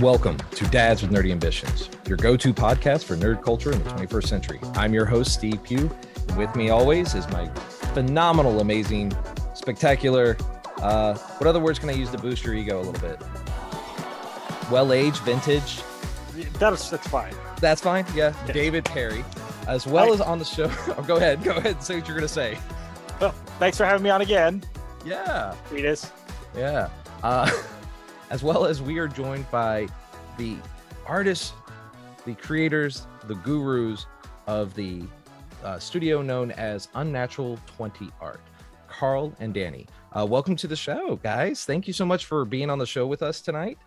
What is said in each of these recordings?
Welcome to Dads with Nerdy Ambitions, your go to podcast for nerd culture in the 21st century. I'm your host, Steve Pugh. And with me always is my phenomenal, amazing, spectacular. Uh, what other words can I use to boost your ego a little bit? Well aged, vintage. That's that's fine. That's fine. Yeah. David Perry, as well I, as on the show. oh, go ahead. Go ahead and say what you're going to say. Well, thanks for having me on again. Yeah. Tweetus. Yeah. Uh, as well as we are joined by the artists, the creators, the gurus of the uh, studio known as Unnatural 20 Art, Carl and Danny. Uh, welcome to the show, guys. Thank you so much for being on the show with us tonight.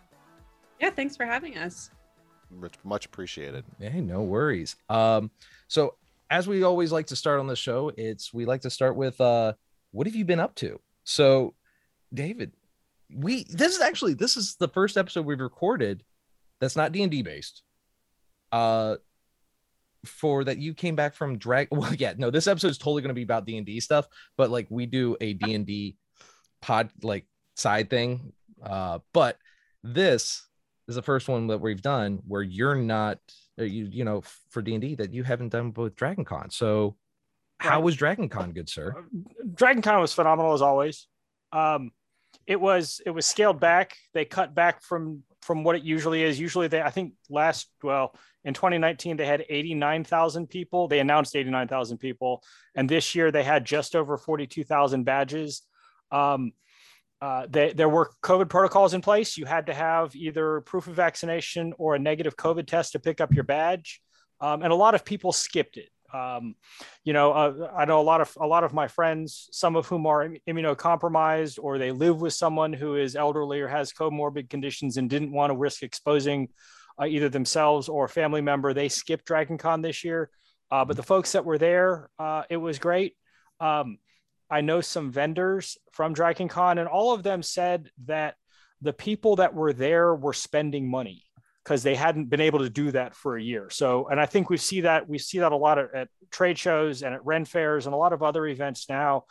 Yeah, thanks for having us. Much appreciated. Hey, no worries. Um, so as we always like to start on the show, it's we like to start with uh, what have you been up to? So, David, we this is actually this is the first episode we've recorded that's not D&D based. Uh for that you came back from drag well yeah, no, this episode is totally going to be about D&D stuff, but like we do a D&D pod like side thing. Uh but this is the first one that we've done where you're not uh, you you know for D&D that you haven't done with Dragon Con. So how was Dragon Con, good sir? Dragon Con was phenomenal as always. Um it was it was scaled back. They cut back from from what it usually is. Usually they I think last well in 2019 they had 89,000 people. They announced 89,000 people, and this year they had just over 42,000 badges. Um, uh, they, there were COVID protocols in place. You had to have either proof of vaccination or a negative COVID test to pick up your badge, um, and a lot of people skipped it. Um, you know, uh, I know a lot of a lot of my friends, some of whom are immunocompromised or they live with someone who is elderly or has comorbid conditions and didn't want to risk exposing uh, either themselves or a family member. They skipped Dragon Con this year, uh, but the folks that were there, uh, it was great. Um, I know some vendors from Dragon Con, and all of them said that the people that were there were spending money because they hadn't been able to do that for a year. So, and I think we see that we see that a lot at, at trade shows and at Ren fairs and a lot of other events now.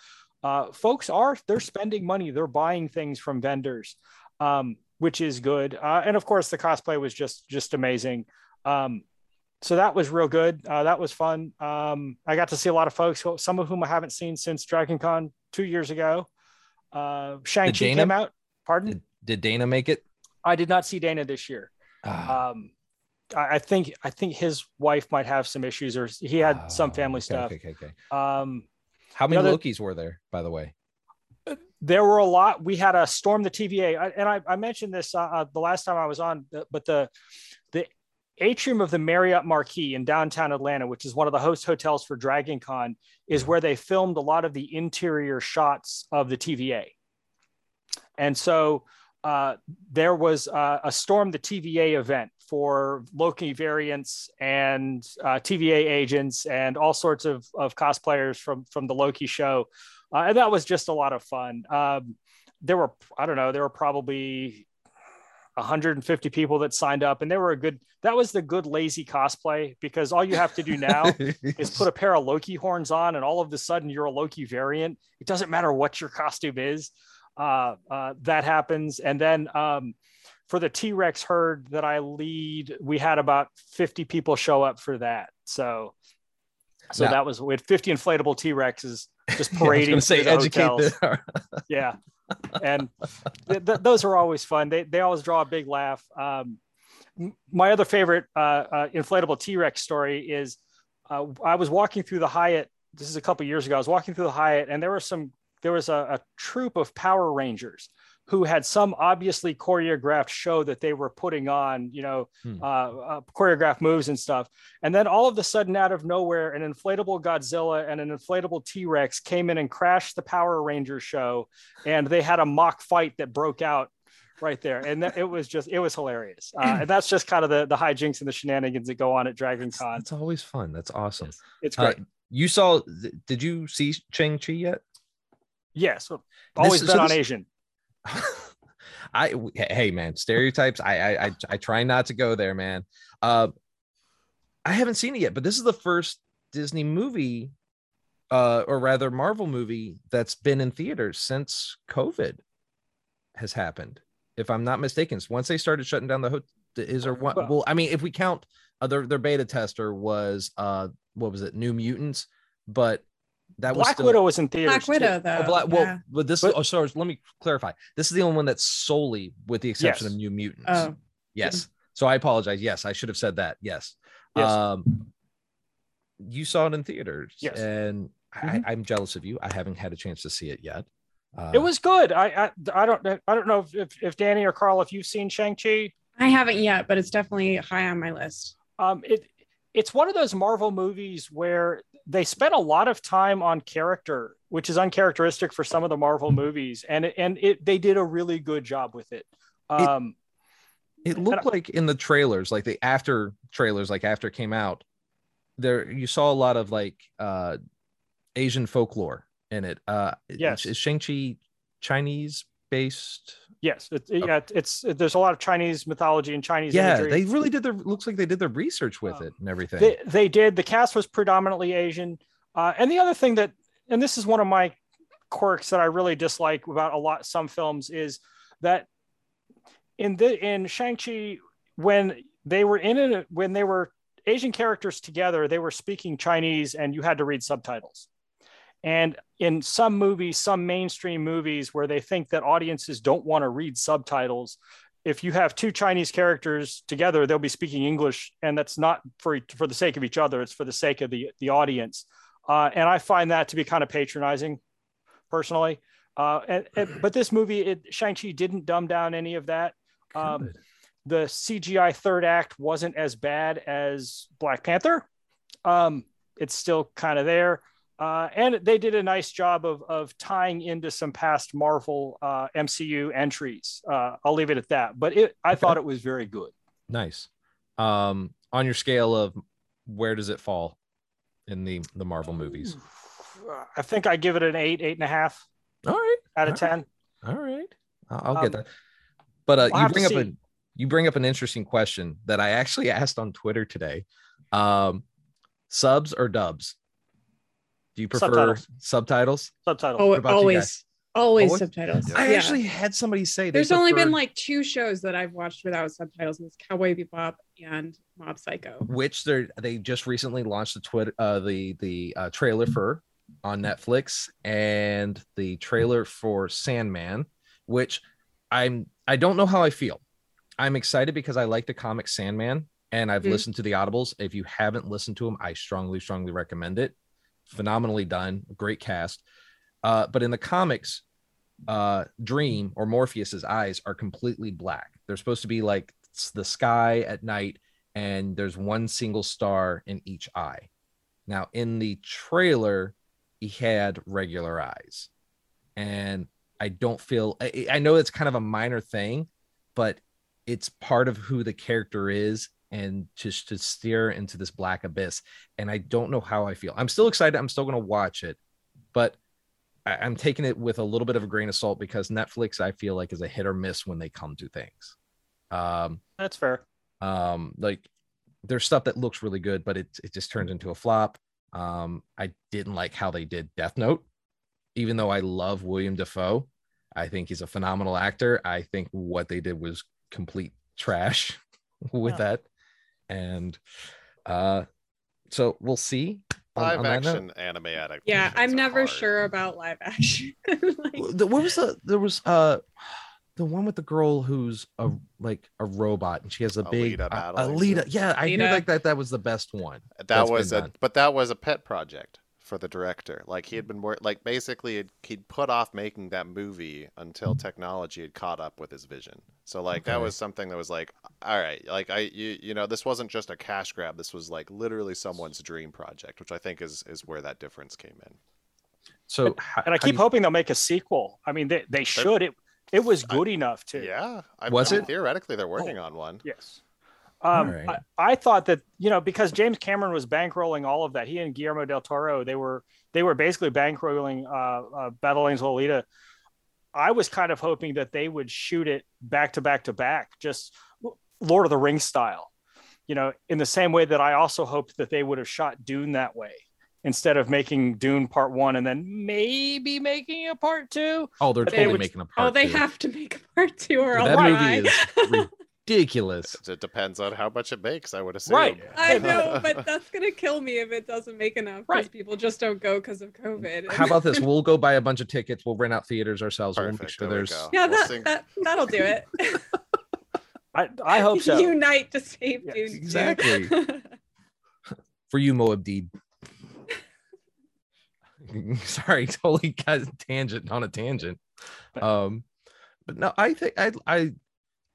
Uh, folks are they're spending money, they're buying things from vendors, um, which is good. Uh, and of course, the cosplay was just just amazing. Um, so that was real good. Uh, that was fun. Um, I got to see a lot of folks, some of whom I haven't seen since Dragon Con two years ago. Uh, Shang Chi came out. Pardon? Did, did Dana make it? I did not see Dana this year. Ah. Um, I, I think I think his wife might have some issues, or he had ah, some family okay, stuff. Okay, okay, okay. Um, How many know, Lokis were there, by the way? There were a lot. We had a storm the TVA, I, and I, I, mentioned this uh, uh, the last time I was on, but the the atrium of the Marriott Marquis in downtown Atlanta, which is one of the host hotels for Dragon Con, is where they filmed a lot of the interior shots of the TVA. And so uh, there was uh, a Storm the TVA event for Loki variants and uh, TVA agents and all sorts of, of cosplayers from, from the Loki show. Uh, and that was just a lot of fun. Um, there were, I don't know, there were probably 150 people that signed up and they were a good that was the good lazy cosplay because all you have to do now is put a pair of loki horns on and all of a sudden you're a loki variant it doesn't matter what your costume is uh, uh, that happens. And then um, for the T Rex herd that I lead, we had about 50 people show up for that. So, so that was with 50 inflatable T Rexes just parading. yeah, say educate yeah, and th- th- those are always fun. They they always draw a big laugh. Um, my other favorite uh, uh, inflatable T Rex story is uh, I was walking through the Hyatt. This is a couple years ago. I was walking through the Hyatt, and there were some there was a, a troop of Power Rangers who had some obviously choreographed show that they were putting on, you know, hmm. uh, uh, choreographed moves and stuff. And then all of a sudden, out of nowhere, an inflatable Godzilla and an inflatable T Rex came in and crashed the Power Rangers show. And they had a mock fight that broke out right there. And it was just, it was hilarious. Uh, and that's just kind of the, the hijinks and the shenanigans that go on at Dragon Con. It's always fun. That's awesome. It's, it's great. Uh, you saw, did you see Shang-Chi yet? Yes, always this, been so on this, Asian. I hey man, stereotypes. I, I I I try not to go there, man. Uh, I haven't seen it yet, but this is the first Disney movie, uh, or rather Marvel movie that's been in theaters since COVID has happened. If I'm not mistaken, so once they started shutting down the ho- Is there one? Well- Well, I mean, if we count uh, their their beta tester was uh what was it? New Mutants, but that was Black still, Widow was in theaters. Black too. Widow, though. Oh, Black, well, yeah. but this But- oh sorry, let me clarify. This is the only one that's solely with the exception Yes. of New Mutants. Oh, Yes. So I apologize. Yes, I should have said that. Yes. Yes. Um, you saw it in theaters. Yes. And Mhm. I, I'm jealous of you. I haven't had a chance to see it yet. Uh, It was good. I, I I don't I don't know if, if, if Danny or Carl, if you've seen Shang Chi, I haven't yet, but it's definitely high on my list. um, it it's one of those Marvel movies where they spent a lot of time on character, which is uncharacteristic for some of the Marvel movies, and it, and it they did a really good job with it. Um, it looked like in the trailers, like the after trailers, like after it came out, there you saw a lot of like uh Asian folklore in it. Uh Yes. is Shang-Chi Chinese based? yes, it, it- yeah, it's there's a lot of Chinese mythology and Chinese Yeah, imagery. they really did their looks like they did their research with Um, it and everything. they, they did the cast was predominantly asian uh, and the other thing that and this is one of my quirks that i really dislike about a lot some films is that in the in shang-chi when they were in it when they were asian characters together they were speaking chinese and you had to read subtitles and in some movies some mainstream movies where they think that audiences don't want to read subtitles if you have two Chinese characters together, they'll be speaking English, and that's not for for the sake of each other; it's for the sake of the the audience. Uh, and I find that to be kind of patronizing, personally. Uh, and, and- but this movie, it, Shang Chi, didn't dumb down any of that. Um, the CGI third act wasn't as bad as Black Panther. Um, it's still kind of there. Uh, and they did a nice job of, of tying into some past Marvel uh, MCU entries. Uh, I'll leave it at that. But it, I Okay. thought it was very good. Nice. Um, on your scale of where does it fall in the the Marvel movies? I think I give it an eight, eight and a half All right, out of All right. 10. all right. I'll, I'll Um, get that. But uh, we'll you bring up a you bring up an interesting question that I actually asked on Twitter today. Um, subs or dubs? Do you prefer Subtitles. subtitles? Subtitles. Oh, about always, always Always? subtitles. Yeah. I Yeah. actually had somebody say they There's only been like two shows that I've watched without subtitles, and it's Cowboy Bebop and Mob Psycho. which they they just recently launched the Twitter uh the the uh, trailer for on Netflix and the trailer for Sandman, which I'm I don't know how I feel. I'm excited because I like the comic Sandman and I've Mhm. listened to the audibles. If you haven't listened to them, I strongly strongly recommend it. Phenomenally done, great cast. Uh, but in the comics, uh, Dream or Morpheus's eyes are completely black. They're supposed to be like the sky at night and there's one single star in each eye. Now, in the trailer, he had regular eyes, and I don't feel. I, I know it's kind of a minor thing, but it's part of who the character is, and just to steer into this black abyss. And I don't know how I feel. I'm still excited. I'm still going to watch it, but I, I'm taking it with a little bit of a grain of salt because Netflix, I feel like, is a hit or miss when they come to things. Um, That's fair. um like there's stuff that looks really good but it, it just turns into a flop um i didn't like how they did death note even though i love william Dafoe i think he's a phenomenal actor i think what they did was complete trash with Yeah. that and uh so we'll see on- Live on that action anime adaptations. Yeah, I'm never hard. sure about live action. Like, what was the there was uh the one with the girl who's a like a robot and she has a big Alita uh, Alita. Yeah, I feel Alita. like that that was the best one. That was a, done. but that was a pet project for the director. Like he had mm. been wor- like basically he'd, he'd put off making that movie until mm. technology had caught up with his vision. So like that was something that was like, all right, like I you you know this wasn't just a cash grab. This was like literally someone's dream project, which I think is is where that difference came in. So And- how- And I keep you- hoping they'll make a sequel. I mean, they, they should. It it was I- good enough to. Yeah, I, Was I mean, it? theoretically they're oh, working on one. Yes. Um, Alright. I, I thought that you know because James Cameron was bankrolling all of that. He and Guillermo del Toro they were they were basically bankrolling uh, uh, Battle Angel Alita. I was kind of hoping that they would shoot it back to back to back, just Lord of the Rings style. You know, in the same way that I also hoped that they would have shot Dune that way instead of making Dune Part One and then maybe making a Part Two. Oh, they're But they totally would- making a part. oh, they two. have to make a part two or I'll that cry. movie is ridiculous. It depends on how much it makes, I would assume. Right. I know, but that's gonna kill me if it doesn't make enough because Right. people just don't go because of COVID. How about this? We'll go buy a bunch of tickets. We'll rent out theaters ourselves. We'll make Perfect, sure there there's go. yeah, We'll that, that, that'll do it. I, I hope so. Unite to save Yes, Dune. exactly. for you, Muad'Dib. Sorry, totally got a tangent on a tangent. Um, but no, I think I I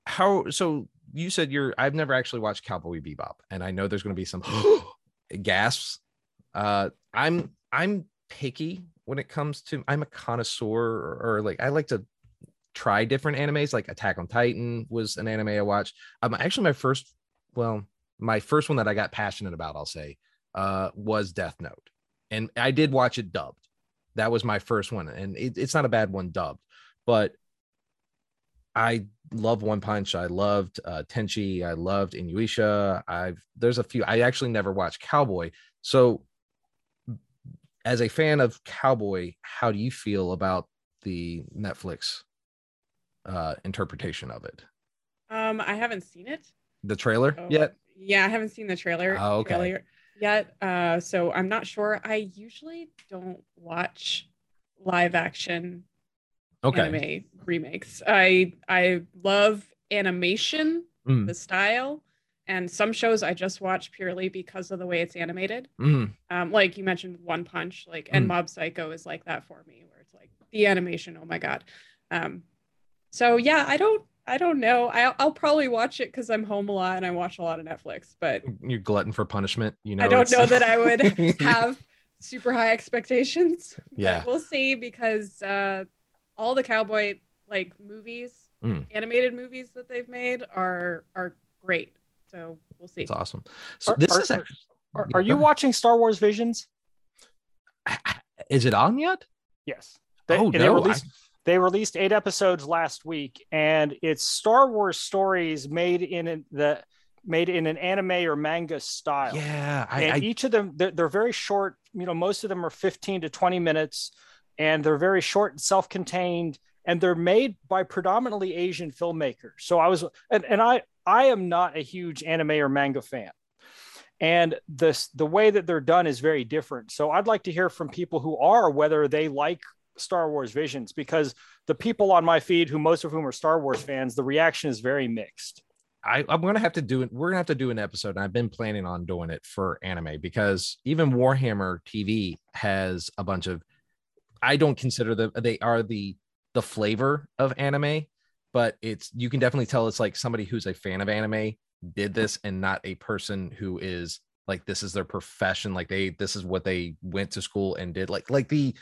how so you said you're I've never actually watched Cowboy Bebop, and I know there's going to be some gasps. Uh, I'm I'm picky when it comes to I'm a connoisseur or, or like I like to try different animes. Like Attack on Titan was an anime I watched. Um, actually my first well my first one that I got passionate about, I'll say, uh, was Death Note, and I did watch it dubbed. That was my first one, and it, it's not a bad one dubbed, but I love One Punch. I loved uh, Tenchi. I loved Inuyasha. I've there's a few. I actually never watched Cowboy, so as a fan of Cowboy, how do you feel about the Netflix uh, interpretation of it? Um, I haven't seen it The trailer Oh, yet? Yeah, I haven't seen the trailer. Oh, okay. trailer yet. Uh, so I'm not sure. I usually don't watch live action Okay. anime remakes. I I love animation, Mm, the style, and some shows I just watch purely because of the way it's animated. mm. Um, like you mentioned, One Punch, like and Mm. Mob Psycho is like that for me, where it's like the animation. Oh my god. Um, so yeah, I don't I don't know. I'll, I'll probably watch it because I'm home a lot and I watch a lot of Netflix, but You're glutton for punishment. You know, I don't know that I would have super high expectations. Yeah. we'll see because uh, all the cowboy like movies, Mm. animated movies that they've made are are great. So we'll see. It's awesome. So Are- this are- is actually, Are, are you watching Star Wars Visions? Is it on yet? Yes. They, oh they no! released they released eight episodes last week, and it's Star Wars stories made in an- the made in an anime or manga style. yeah, I, and I each of them they're, they're very short. You know, most of them are 15 to 20 minutes, and they're very short and self-contained, and they're made by predominantly Asian filmmakers. So I was, and, and I I am not a huge anime or manga fan. And this the way that they're done is very different. So I'd like to hear from people who are whether they like Star Wars Visions because the people on my feed, who most of whom are Star Wars fans, the reaction is very mixed. I, I'm gonna have to do it. We're gonna have to do an episode, and I've been planning on doing it for anime because even Warhammer TV has a bunch of. I don't consider them. They are the the flavor of anime, but it's you can definitely tell it's like somebody who's a fan of anime did this, and not a person who is like this is their profession. Like they this is what they went to school and did. Like like the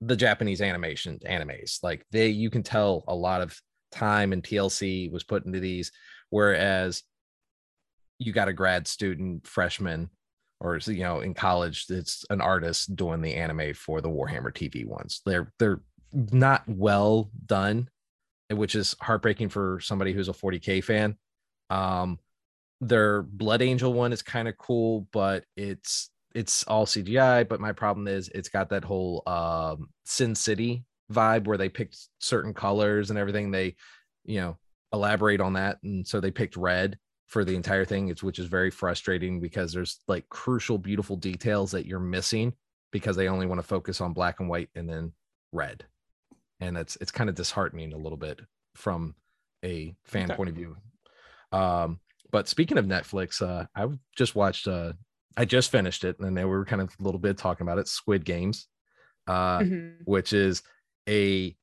the Japanese animation animes. Like they you can tell a lot of time and TLC was put into these whereas you got a grad student freshman or you know in college it's an artist doing the anime for the warhammer tv ones. They're they're not well done which is heartbreaking for somebody who's a 40k fan. Um their blood angel one is kind of cool but it's it's all cgi but my problem is it's got that whole um sin city vibe where they picked certain colors and everything. They you know elaborate on that and so they picked red for the entire thing it's which is very frustrating because there's like crucial beautiful details that you're missing because they only want to focus on black and white and then red and it's it's kind of disheartening a little bit from a fan Okay. point of view um but speaking of netflix uh i just watched uh i just finished it and they were kind of a little bit talking about it squid games uh Mhm. which is a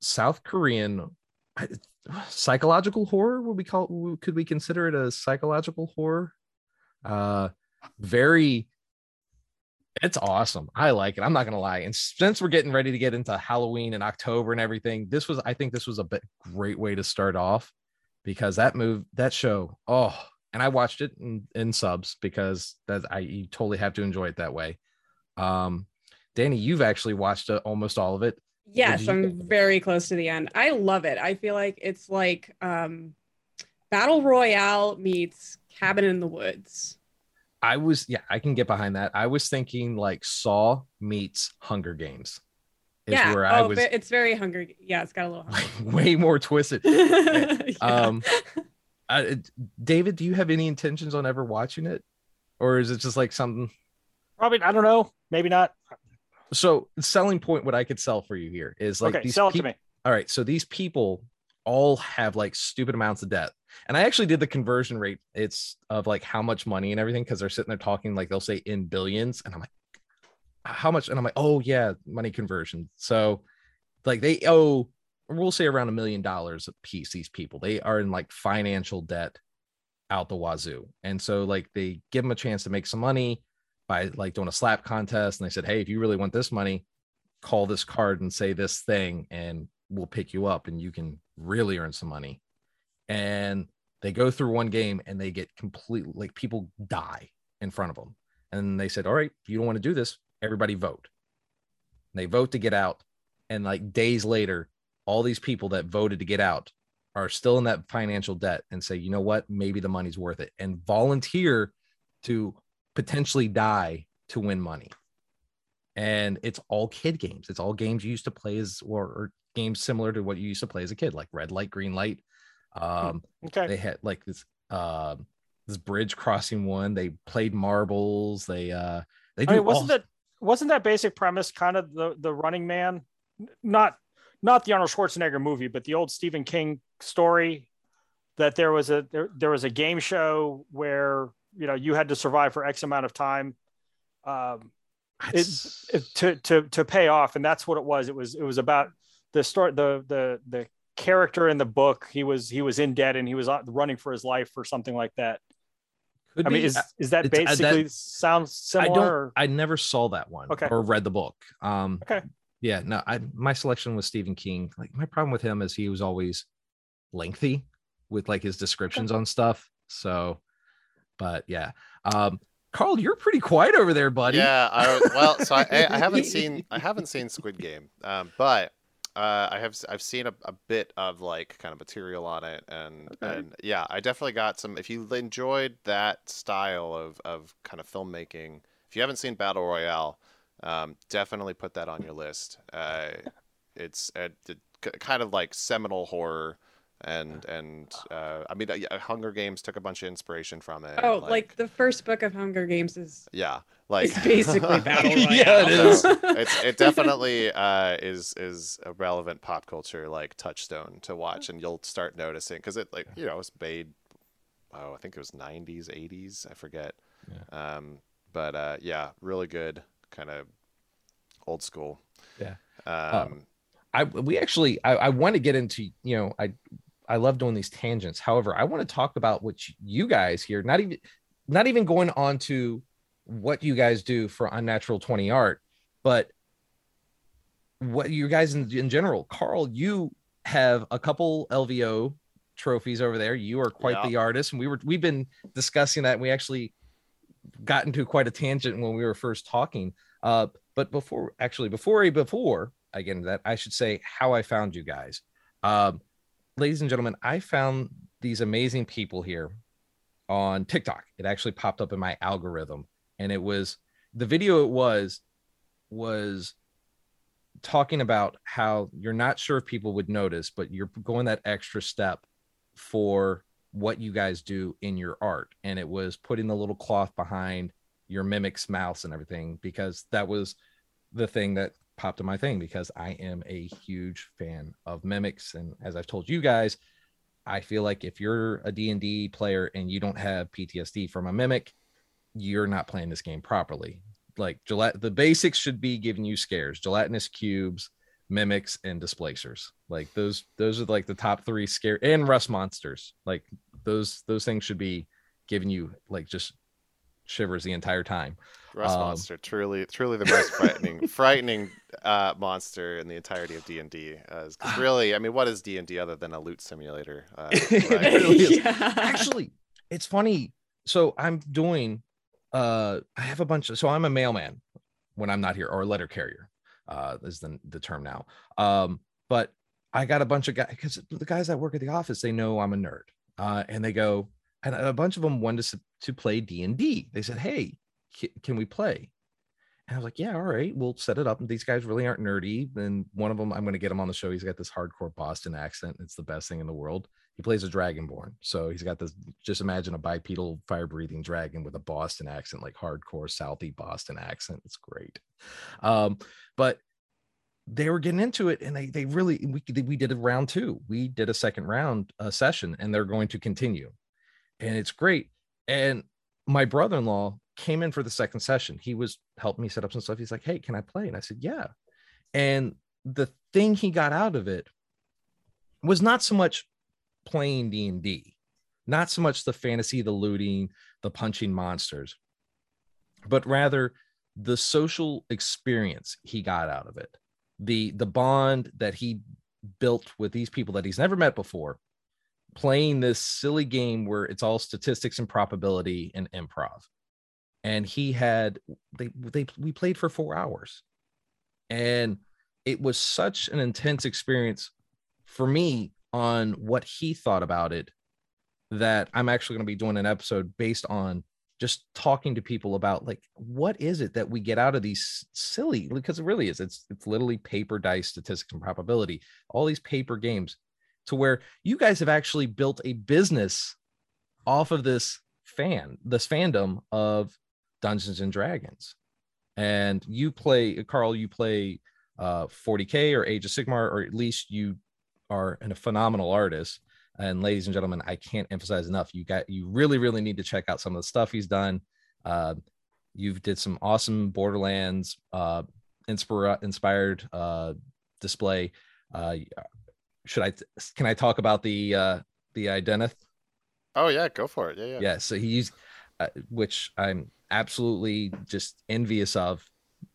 South Korean I- psychological horror. Would we call? Could we consider it a psychological horror? Uh, very. It's awesome. I like it. I'm not gonna lie. And since we're getting ready to get into Halloween and October and everything, this was I think this was a bit great way to start off because that move that show. Oh, and I watched it in, in subs because that I you totally have to enjoy it that way. Um, Danny, you've actually watched uh, almost all of it. Yes, you I'm very close to the end. I love it. I feel like it's like um Battle Royale meets Cabin in the Woods. I was, yeah, I can get behind that. I was thinking like Saw meets Hunger Games. Is yeah, where I oh, was it's very Hunger. Yeah, it's got a little. way more twisted. Yeah. Um, Uh, David, do you have any intentions on ever watching it, or is it just like something? Probably, I don't know. Maybe not. So, selling point, what I could sell for you here is like okay, these sell it to me. All right, so these people all have like stupid amounts of debt, and I actually did the conversion rate. It's of like how much money and everything because they're sitting there talking like they'll say in billions, and I'm like, how much? And I'm like, oh yeah, money conversion. So, like they owe, we'll say around a million dollars a piece. These people they are in like financial debt out the wazoo, and so like they give them a chance to make some money by like doing a slap contest, and they said, hey, if you really want this money, call this card and say this thing, and we'll pick you up, and you can really earn some money. And they go through one game and they get completely like people die in front of them. And they said, All right, you don't want to do this, everybody vote. And they vote to get out. And like days later, all these people that voted to get out are still in that financial debt and say, you know what, maybe the money's worth it, and volunteer to potentially die to win money. And it's all kid games. It's all games you used to play as, or, or games similar to what you used to play as a kid, like red light, green light. Um, Okay. they had like this um this bridge crossing one they played marbles they uh they I mean, wasn't all- that wasn't that basic premise kind of the the Running Man, not not the Arnold Schwarzenegger movie, but the old Stephen King story that there was a there, there was a game show where you know you had to survive for X amount of time um, It's- it- to to to pay off, and that's what it was. It was it was about the story the the the character in the book. He was he was in debt and he was running for his life or something like that. could I mean, is is that uh, that- basically sounds I don't or- I never saw that one Okay. or read the book um Okay. yeah no I my selection was Stephen King like my problem with him is he was always lengthy with like his descriptions on stuff so but yeah um Carl you're pretty quiet over there buddy Yeah, I, well, so I, I haven't seen I haven't seen Squid Game, um, but uh, I have I've seen a, a bit of like kind of material on it, and Okay. and yeah, I definitely got some. If you enjoyed that style of of kind of filmmaking, if you haven't seen Battle Royale, um, definitely put that on your list. Uh, it's a, it, kind of like seminal horror. And and uh, I mean, uh, Hunger Games took a bunch of inspiration from it. Oh, like, the first book of Hunger Games is yeah, like is basically Battle Royale. Yeah, it is. it's it definitely uh, is is a relevant pop culture like touchstone to watch, and you'll start noticing because it like you know it was made oh I think it was 90s 80s I forget, um, but uh, yeah really good kind of old school. Yeah. Um, I we actually I, I want to get into you know I I love doing these tangents. However, I want to talk about what you guys here, not even not even going on to what you guys do for Unnatural 20 Art, but what you guys in, in general. Carl, you have a couple LVO trophies over there. You are quite Yeah. the artist, and we were we've been discussing that. And we actually got into quite a tangent when we were first talking. Uh, but before actually before before I get into that, I should say how I found you guys. Um, ladies and gentlemen, I found these amazing people here on TikTok. It actually popped up in my algorithm, and it was the video it was was talking about how you're not sure if people would notice, but you're going that extra step for what you guys do in your art. And it was putting the little cloth behind your mimic's mouths and everything, because that was the thing that popped in my thing because I am a huge fan of mimics. And as I've told you guys, I feel like if you're a D&D player and you don't have PTSD from a mimic, you're not playing this game properly. Like gelat the basics should be giving you scares, gelatinous cubes, mimics, and displacers. Like those, those are like the top three scare and rust monsters. Like those, those things should be giving you like just shivers the entire time. Rust Um, monster, truly, truly the most frightening, frightening uh, monster in the entirety of D and D. Really, I mean, what is D and D other than a loot simulator? Uh, It really is. yeah. actually it's funny so i'm doing uh i have a bunch of so i'm a mailman when i'm not here or a letter carrier uh is the, the term now um but i got a bunch of guys because the guys that work at the office they know i'm a nerd uh and they go and a bunch of them wanted to, to play d&d they said hey can we play and I was like, yeah, all right, we'll set it up. And these guys really aren't nerdy. And one of them, I'm going to get him on the show. He's got this hardcore Boston accent. It's the best thing in the world. he plays a dragonborn. So he's got this. Just imagine a bipedal fire breathing dragon with a Boston accent, like hardcore Southie Boston accent. It's great. Um, but they were getting into it and they they really we we did a round two. We did a second round uh, session and they're going to continue, and it's great. And my brother-in-law came in for the second session. He was helping me set up some stuff. He's like, "Hey, can I play?" And I said, "Yeah." And the thing he got out of it was not so much playing D&D, not so much the fantasy, the looting, the punching monsters, but rather the social experience he got out of it. The the bond that he built with these people that he's never met before playing this silly game where it's all statistics and probability and improv. And he had they they we played for 4 hours. And it was such an intense experience for me on what he thought about it that I'm actually going to be doing an episode based on just talking to people about like what is it that we get out of these silly because it really is it's it's literally paper dice statistics and probability all these paper games to where you guys have actually built a business off of this fan this fandom of Dungeons and Dragons. And you play Carl you play uh 40k or Age of Sigmar or at least you are a phenomenal artist. And ladies and gentlemen i can't emphasize enough you got you really really need to check out some of the stuff he's done. Uh, you've did some awesome borderlands uh, inspira- inspired uh, display. Uh, should i can i talk about the uh, the Idoneth oh yeah go for it. Yeah yeah. Yeah so he's uh, which i'm absolutely just envious of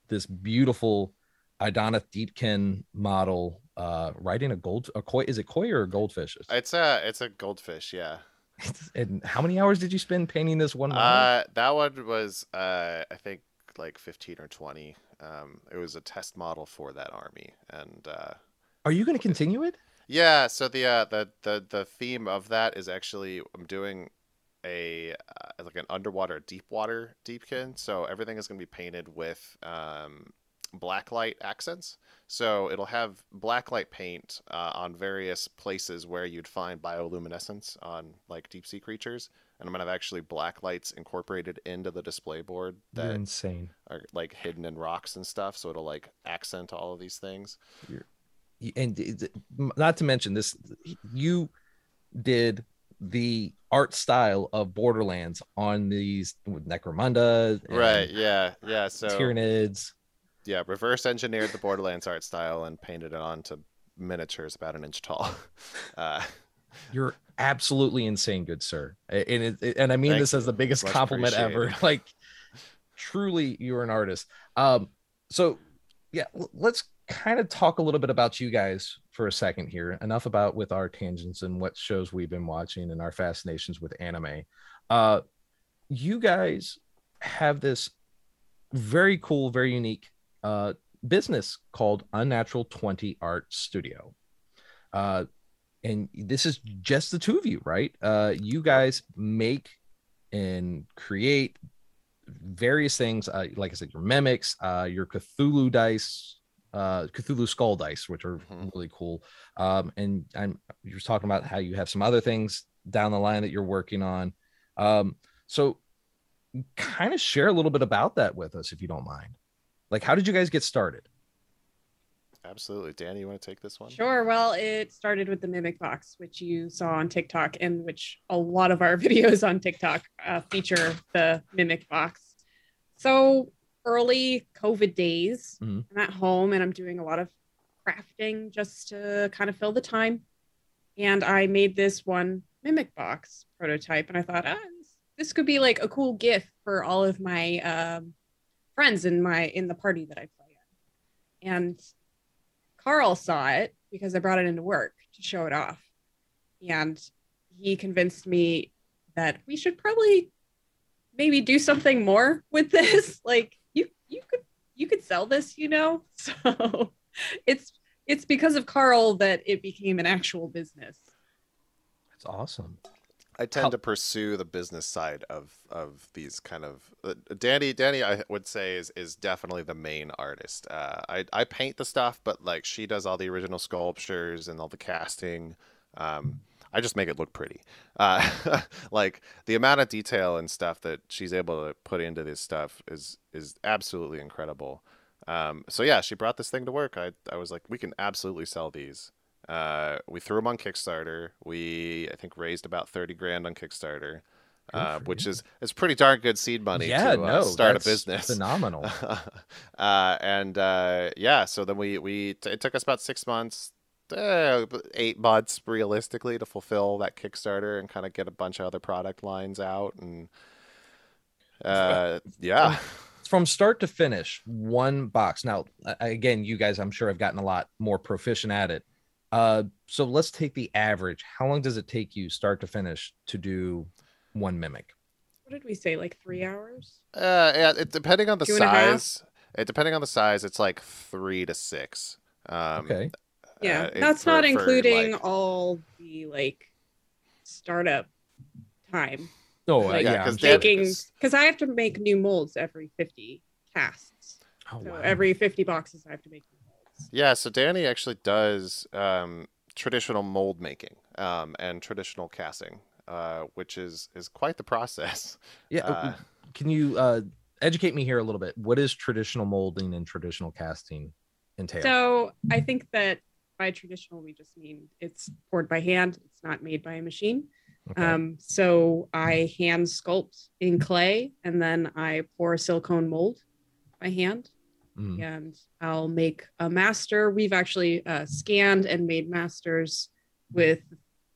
this beautiful Idoneth Deepkin model uh riding a gold a koi is it koi or goldfish? It's a it's a goldfish yeah. And how many hours did you spend painting this one model? uh that one was uh i think like 15 or 20 um it was a test model for that army and uh are you going to continue it yeah so the uh the the the theme of that is actually i'm doing a uh, like an underwater deep water deepkin so everything is going to be painted with um blacklight accents. So it'll have blacklight paint uh, on various places where you'd find bioluminescence on like deep sea creatures. And I'm gonna have actually black lights incorporated into the display board that You're insane are like hidden in rocks and stuff. So it'll like accent all of these things. You're, and not to mention this, you did the art style of Borderlands on these Necromunda, right? Yeah, yeah. So Tyranids yeah, reverse engineered the Borderlands art style and painted it onto miniatures about an inch tall. Uh, You're absolutely insane, good sir, and it, it, and I mean this as the biggest compliment ever. Like, truly, you're an artist. Um, so yeah, let's kind of talk a little bit about you guys for a second here. Enough about with our tangents and what shows we've been watching and our fascinations with anime. Uh, you guys have this very cool, very unique uh, business called Unnatural 20 Art Studio. Uh, and this is just the two of you, right? Uh, you guys make and create various things. Uh, like I said, your mimics, uh, your Cthulhu dice, uh, Cthulhu skull dice, which are mm-hmm. really cool. Um, and I'm you're talking about how you have some other things down the line that you're working on. Um, so kind of share a little bit about that with us, if you don't mind. Like, how did you guys get started? Absolutely. Danny, you want to take this one? Sure. Well, it started with the Mimic Box, which you saw on TikTok, and which a lot of our videos on TikTok uh, feature the Mimic Box. So early COVID days, mm-hmm. I'm at home and I'm doing a lot of crafting just to kind of fill the time. And I made this one Mimic Box prototype, and I thought, ah, this could be like a cool gift for all of my um, friends in my in the party that I play in. And Carl saw it because I brought it into work to show it off. And he convinced me that we should probably maybe do something more with this. like you you could you could sell this, you know? So it's it's because of Carl that it became an actual business. That's awesome. I tend How... to pursue the business side of of these kind of uh, Danny. Danny, I would say is is definitely the main artist. Uh, I I paint the stuff, but like she does all the original sculptures and all the casting. Um, I just make it look pretty. Uh, like the amount of detail and stuff that she's able to put into this stuff is is absolutely incredible. Um, so yeah, she brought this thing to work. I I was like, we can absolutely sell these. Uh, we threw them on Kickstarter. We I think raised about thirty grand on Kickstarter, uh, which you. is is pretty darn good seed money yeah, to uh, no, start a business. Phenomenal. uh, and uh, yeah, so then we we t- it took us about six months, uh, eight months realistically to fulfill that Kickstarter and kind of get a bunch of other product lines out and uh, yeah. From start to finish, one box. Now, again, you guys, I'm sure have gotten a lot more proficient at it. Uh, so let's take the average. How long does it take you, start to finish, to do one mimic? What did we say? Like three hours? Uh, yeah, it, depending on the Two and a half? size, it depending on the size, it's like three to six. Um, Okay. Yeah, uh, that's for- not for, including like- all the like startup time. Oh, Like, yeah. yeah, I'm 'cause sure. Dan- Making because I have to make new molds every 50 casts. Oh, So wow. every 50 boxes I have to make new molds. Yeah, so Danny actually does um, traditional mold making um, and traditional casting, uh, which is is quite the process. yeah. Uh, Can you uh, educate me here a little bit? What is traditional molding and traditional casting entail? So I think that by traditional we just mean it's poured by hand. It's not made by a machine. Okay. Um, so I hand sculpt in clay and then I pour a silicone mold by hand Mm. and I'll make a master. We've actually uh, scanned and made masters with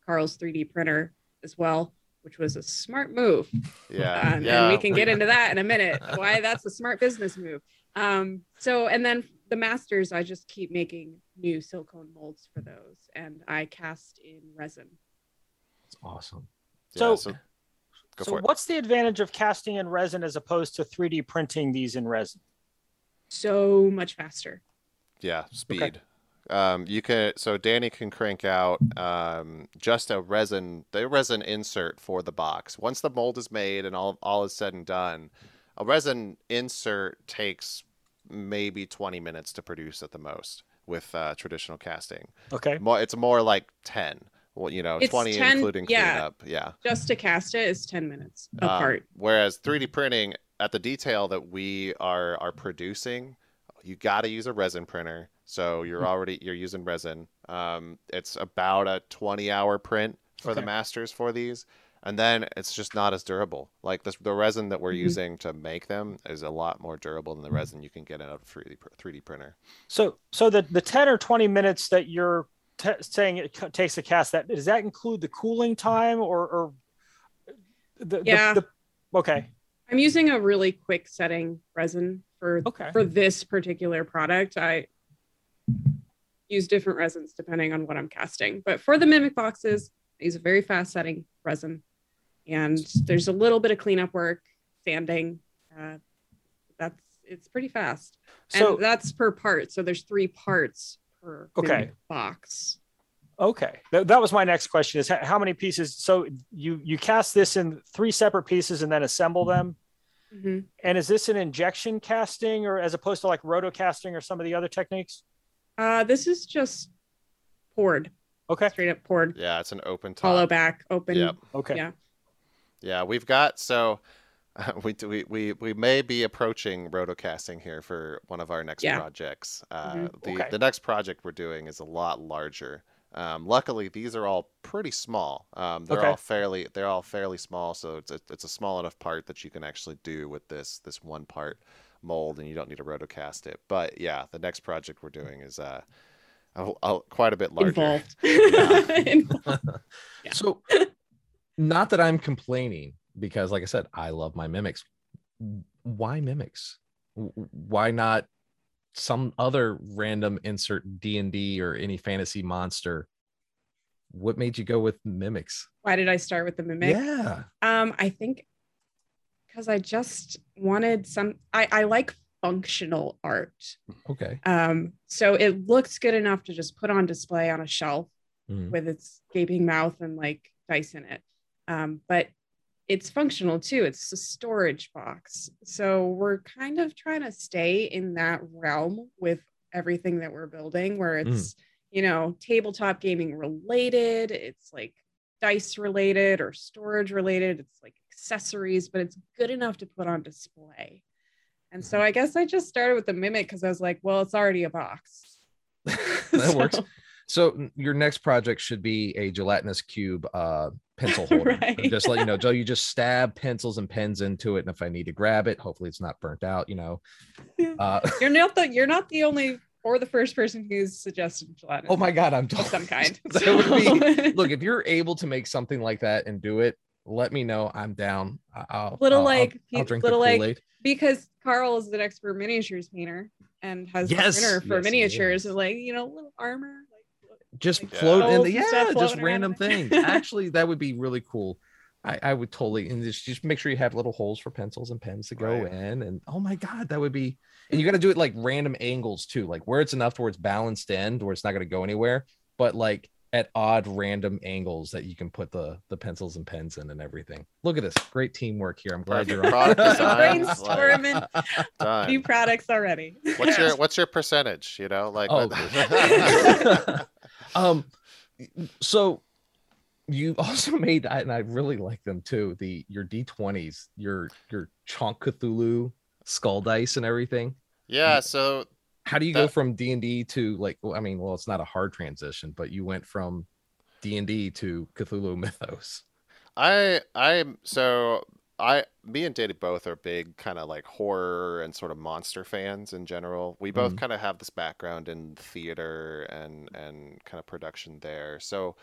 Carl's 3D printer as well, which was a smart move. yeah, Um, yeah. and we can get into that in a minute. Why that's a smart business move. Um, so and then the masters, I just keep making new silicone molds for those, and I cast in resin. That's awesome. Yeah, So- go so for it. what's the advantage of casting in resin as opposed to 3D printing these in resin? So much faster. Yeah, speed. Um, you can so Danny can crank out um, just a resin the resin insert for the box. Once the mold is made and all all is said and done, a resin insert takes maybe 20 minutes to produce at the most with uh, traditional casting. Okay. More it's more like 10. Well, you know, It's 20 10 including yeah. cleanup. Yeah. Just to cast it is 10 minutes Um, apart. whereas 3D printing, at the detail that we are are producing, you got to use a resin printer. So you're already you're using resin. Um, it's about a 20 hour print for the masters for these, and then it's just not as durable. Like this, the resin that we're Mhm. using to make them is a lot more durable than the resin you can get out of a 3D 3D printer. So so the the 10 or 20 minutes that you're t- saying it c- takes to cast that does that include the cooling time or or the, the- Yeah. the, okay. I'm using a really quick setting resin for Okay. for this particular product. I use different resins depending on what I'm casting. But for the mimic boxes, I use a very fast setting resin. And there's a little bit of cleanup work, sanding. Uh, that's it's pretty fast. So and that's per part. So there's three parts per Okay. box. Okay, that, that was my next question: is how, how many pieces? So you you cast this in three separate pieces and then assemble them. Mhm. And is this an injection casting, or as opposed to like rotocasting or some of the other techniques? Uh, this is just poured, Okay, straight up poured, Yeah, it's an open top. hollow back, open. Yep. okay, Yeah. Yeah, we've got so we we we we may be approaching rotocasting here for one of our next Yeah. projects. Uh, Mhm. The Okay. the next project we're doing is a lot larger. Um, luckily, these are all pretty small. Um, they're Okay. all fairly they're all fairly small, so it's a, it's a small enough part that you can actually do with this this one part mold, and you don't need to rotocast it. But yeah, the next project we're doing is uh, a, a- quite a bit larger. Involved. Yeah. Involved. Yeah. So, not that I'm complaining, because like I said, I love my mimics. Why mimics? Why not some other random insert D and D or any fantasy monster? What made you go with mimics? Why did I start with the mimic? Yeah. Um, I think because I just wanted some. I I like functional art. Okay. Um, so it looks good enough to just put on display on a shelf Mhm. with its gaping mouth and like dice in it. Um, but it's functional too. It's a storage box. So we're kind of trying to stay in that realm with everything that we're building, where it's, you know, tabletop gaming related. It's like dice related or storage related. It's like accessories, but it's good enough to put on display. And so I guess I just started with the Mimic because I was like, well, it's already a box. that works. So your next project should be a gelatinous cube uh, pencil holder. Right. Just let you know, Joe. You just stab pencils and pens into it, and if I need to grab it, hopefully it's not burnt out. You know. Uh, You're not the you're not the only or the first person who's suggested gelatinous. oh my God, I'm of some kind. be look if you're able to make something like that and do it let me know i'm down I'll, Little I'll- like- I'll, I'll drink little like- because Carl is an expert miniatures painter and has Yes, a printer for yes, miniatures is. and like you know little armor just like float in oh, the yeah just floating around. random things actually that would be really cool. I, I would totally and just, just make sure you have little holes for pencils and pens to go Right. in and oh my god that would be and you got to do it like random angles too like where it's enough to where it's balanced in to where it's not going to go anywhere but like at odd random angles that you can put the the pencils and pens in and everything. Look at this great teamwork here. I'm glad you're on. Product design, like, brainstorming. New products already. What's your what's your percentage? You know, like Oh, what- um so you also made and i really like them too the your d20s your your chonk cthulhu skull dice and everything yeah. So how do you go from d&d to like well, i mean well it's not a hard transition but you went from d&d to cthulhu mythos I I'm so I me and Danny both are big kind of like horror and sort of monster fans in general. We both Mhm. kind of have this background in theater and and kind of production there. So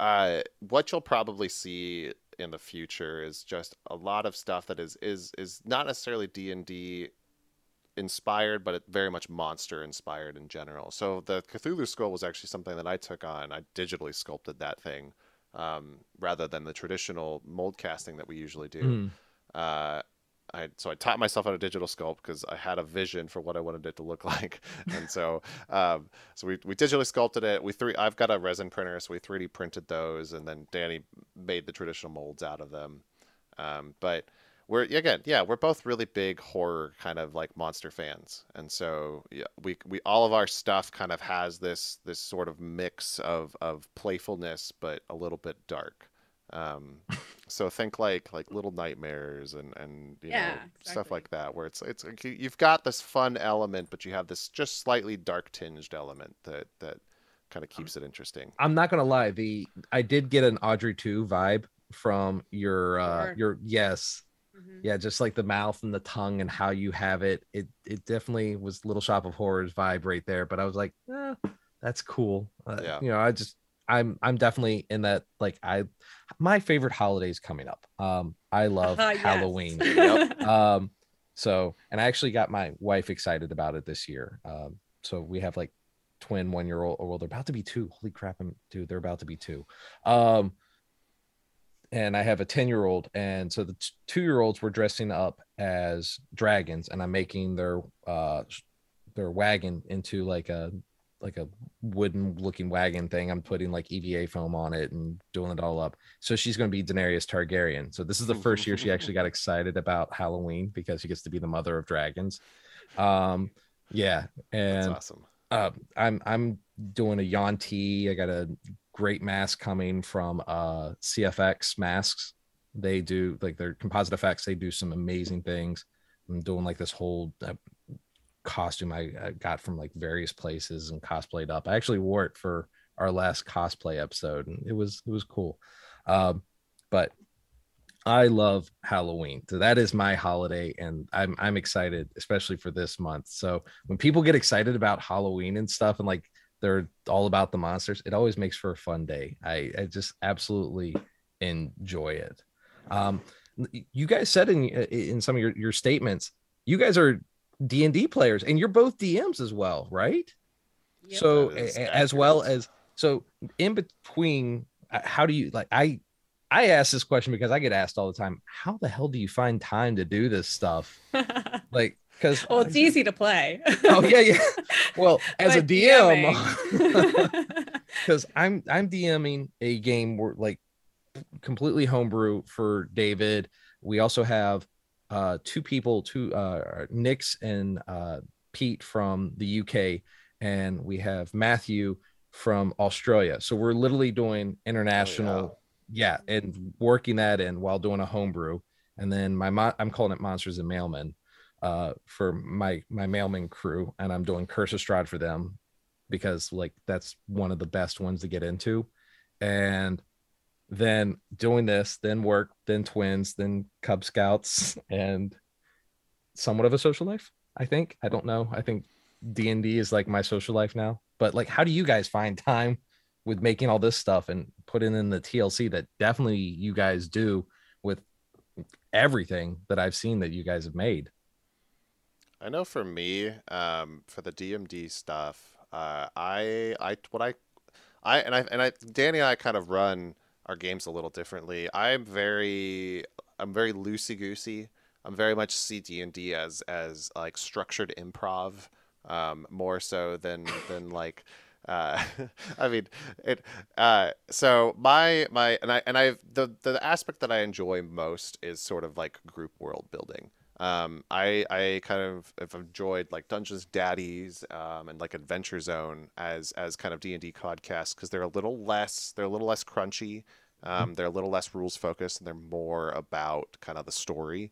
uh what you'll probably see in the future is just a lot of stuff that is is is not necessarily D&D inspired but very much monster inspired in general. So the Cthulhu skull was actually something that I took on. I digitally sculpted that thing um, rather than the traditional mold casting that we usually do. Mm. Uh, I so I taught myself how to digital sculpt because I had a vision for what I wanted it to look like, and so um, so we, we digitally sculpted it. We three I've got a resin printer, so we 3D printed those, and then Danny made the traditional molds out of them. Um, but we're again, yeah, we're both really big horror kind of like monster fans, and so yeah, we we all of our stuff kind of has this this sort of mix of of playfulness, but a little bit dark. Um, so think like like little nightmares and and you Yeah, know stuff like that, where it's it's you- you've got this fun element, but you have this just slightly dark tinged element that that kind of keeps it interesting. i'm not gonna lie the i did get an audrey 2 vibe from your uh Sure. your yes Mhm. yeah just like the mouth and the tongue and how you have it it it definitely was little shop of horrors vibe right there but i was like eh, that's cool uh, Yeah. you know i just i'm i'm definitely in that like i my favorite holidays coming up um i love yes. halloween Yep. um so and i actually got my wife excited about it this year um so we have like twin one year old or well they're about to be two holy crap I'm, dude they're about to be two um and i have a 10 year old and so the two year olds were dressing up as dragons and i'm making their uh their wagon into like a like a wooden looking wagon thing i'm putting like eva foam on it and doing it all up so she's going to be daenerys targaryen so this is the first year she actually got excited about halloween because she gets to be the mother of dragons um yeah That's and awesome. uh, I'm I'm doing a Yanti. I got a great mask coming from uh CFX masks. They do like their composite effects. They do some amazing things. I'm doing like this whole uh, costume I, I got from like various places and cosplayed up. I actually wore it for our last cosplay episode, and it was it was cool. Um, but I love Halloween. So that is my holiday, and I'm I'm excited, especially for this month. So when people get excited about Halloween and stuff, and like they're all about the monsters, it always makes for a fun day. I, I just absolutely enjoy it. Um, you guys said in in some of your, your statements, you guys are D and D players, and you're both DMs as well, right? Yep. So That is a- as well as so in between, uh, how do you like I? I ask this question because I get asked all the time. How the hell do you find time to do this stuff? Like, because well, it's easy to play. Oh yeah, yeah. Well, as a DM, because I'm I'm DMing a game where like completely homebrew for David. We also have uh two people, two uh Nix and uh Pete from the UK, and we have Matthew from Australia. So we're literally doing international yeah, and working that in while doing a homebrew, and then my mo- I'm calling it Monsters and Mailmen uh, for my my mailman crew, and I'm doing Curse of Strahd for them because like that's one of the best ones to get into, and then doing this, then work, then twins, then Cub Scouts, and somewhat of a social life. I think I don't know. I think D and D is like my social life now. But like, how do you guys find time with making all this stuff and putting in the TLC that definitely you guys do with everything that I've seen that you guys have made? I know for me, um, for the D and D stuff, uh, I I what I I and I and I Danny and I kind of run our games a little differently. I'm very I'm very loosey goosey. I'm very much see D and D as as like structured improv, um, more so than than like. Uh, I mean, it. Uh, so my my and I and I the the aspect that I enjoy most is sort of like group world building. Um, I I kind of have enjoyed like Dungeons Daddies um, and like Adventure Zone as as kind of D and D podcasts because they're a little less they're a little less crunchy. Um, they're a little less rules focused and they're more about kind of the story.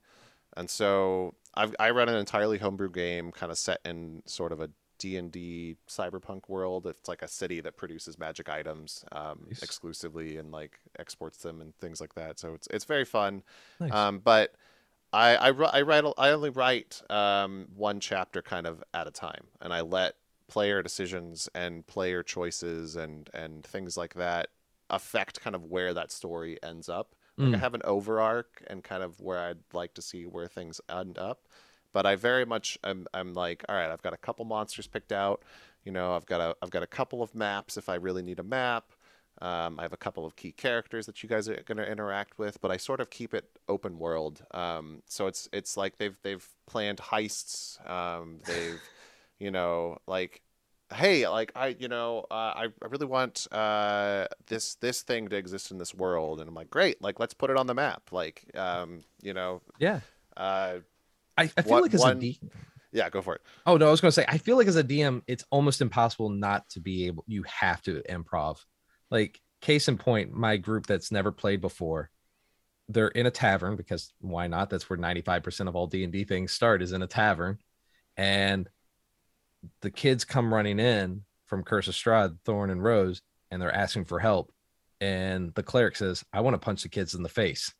And so I've, I run an entirely homebrew game, kind of set in sort of a D and D cyberpunk world. It's like a city that produces magic items um, Nice. exclusively and like exports them and things like that. So it's it's very fun. Nice. Um, but I I, I write I only write um, one chapter kind of at a time, and I let player decisions and player choices and and things like that affect kind of where that story ends up. Like I Mm. have an over arc and kind of where I'd like to see where things end up, but I very much I'm I'm like, all right, I've got a couple monsters picked out. You know, I've got a I've got a couple of maps if I really need a map. Um, I have a couple of key characters that you guys are going to interact with, but I sort of keep it open world. Um, so it's it's like they've they've planned heists. Um, they've you know like hey like I you know uh, I I really want uh, this this thing to exist in this world, and I'm like great like let's put it on the map. Like um, you know Yeah, uh, I, I feel What- like as one- a D. yeah go for it. Oh no, I was gonna say I feel like as a DM, it's almost impossible not to be able. You have to improv. Like case in point, my group that's never played before, they're in a tavern because why not? That's where ninety five percent of all D and D things start is in a tavern, and the kids come running in from Curse of Strahd, Thorn and Rose, and they're asking for help, and the cleric says, "I want to punch the kids in the face,"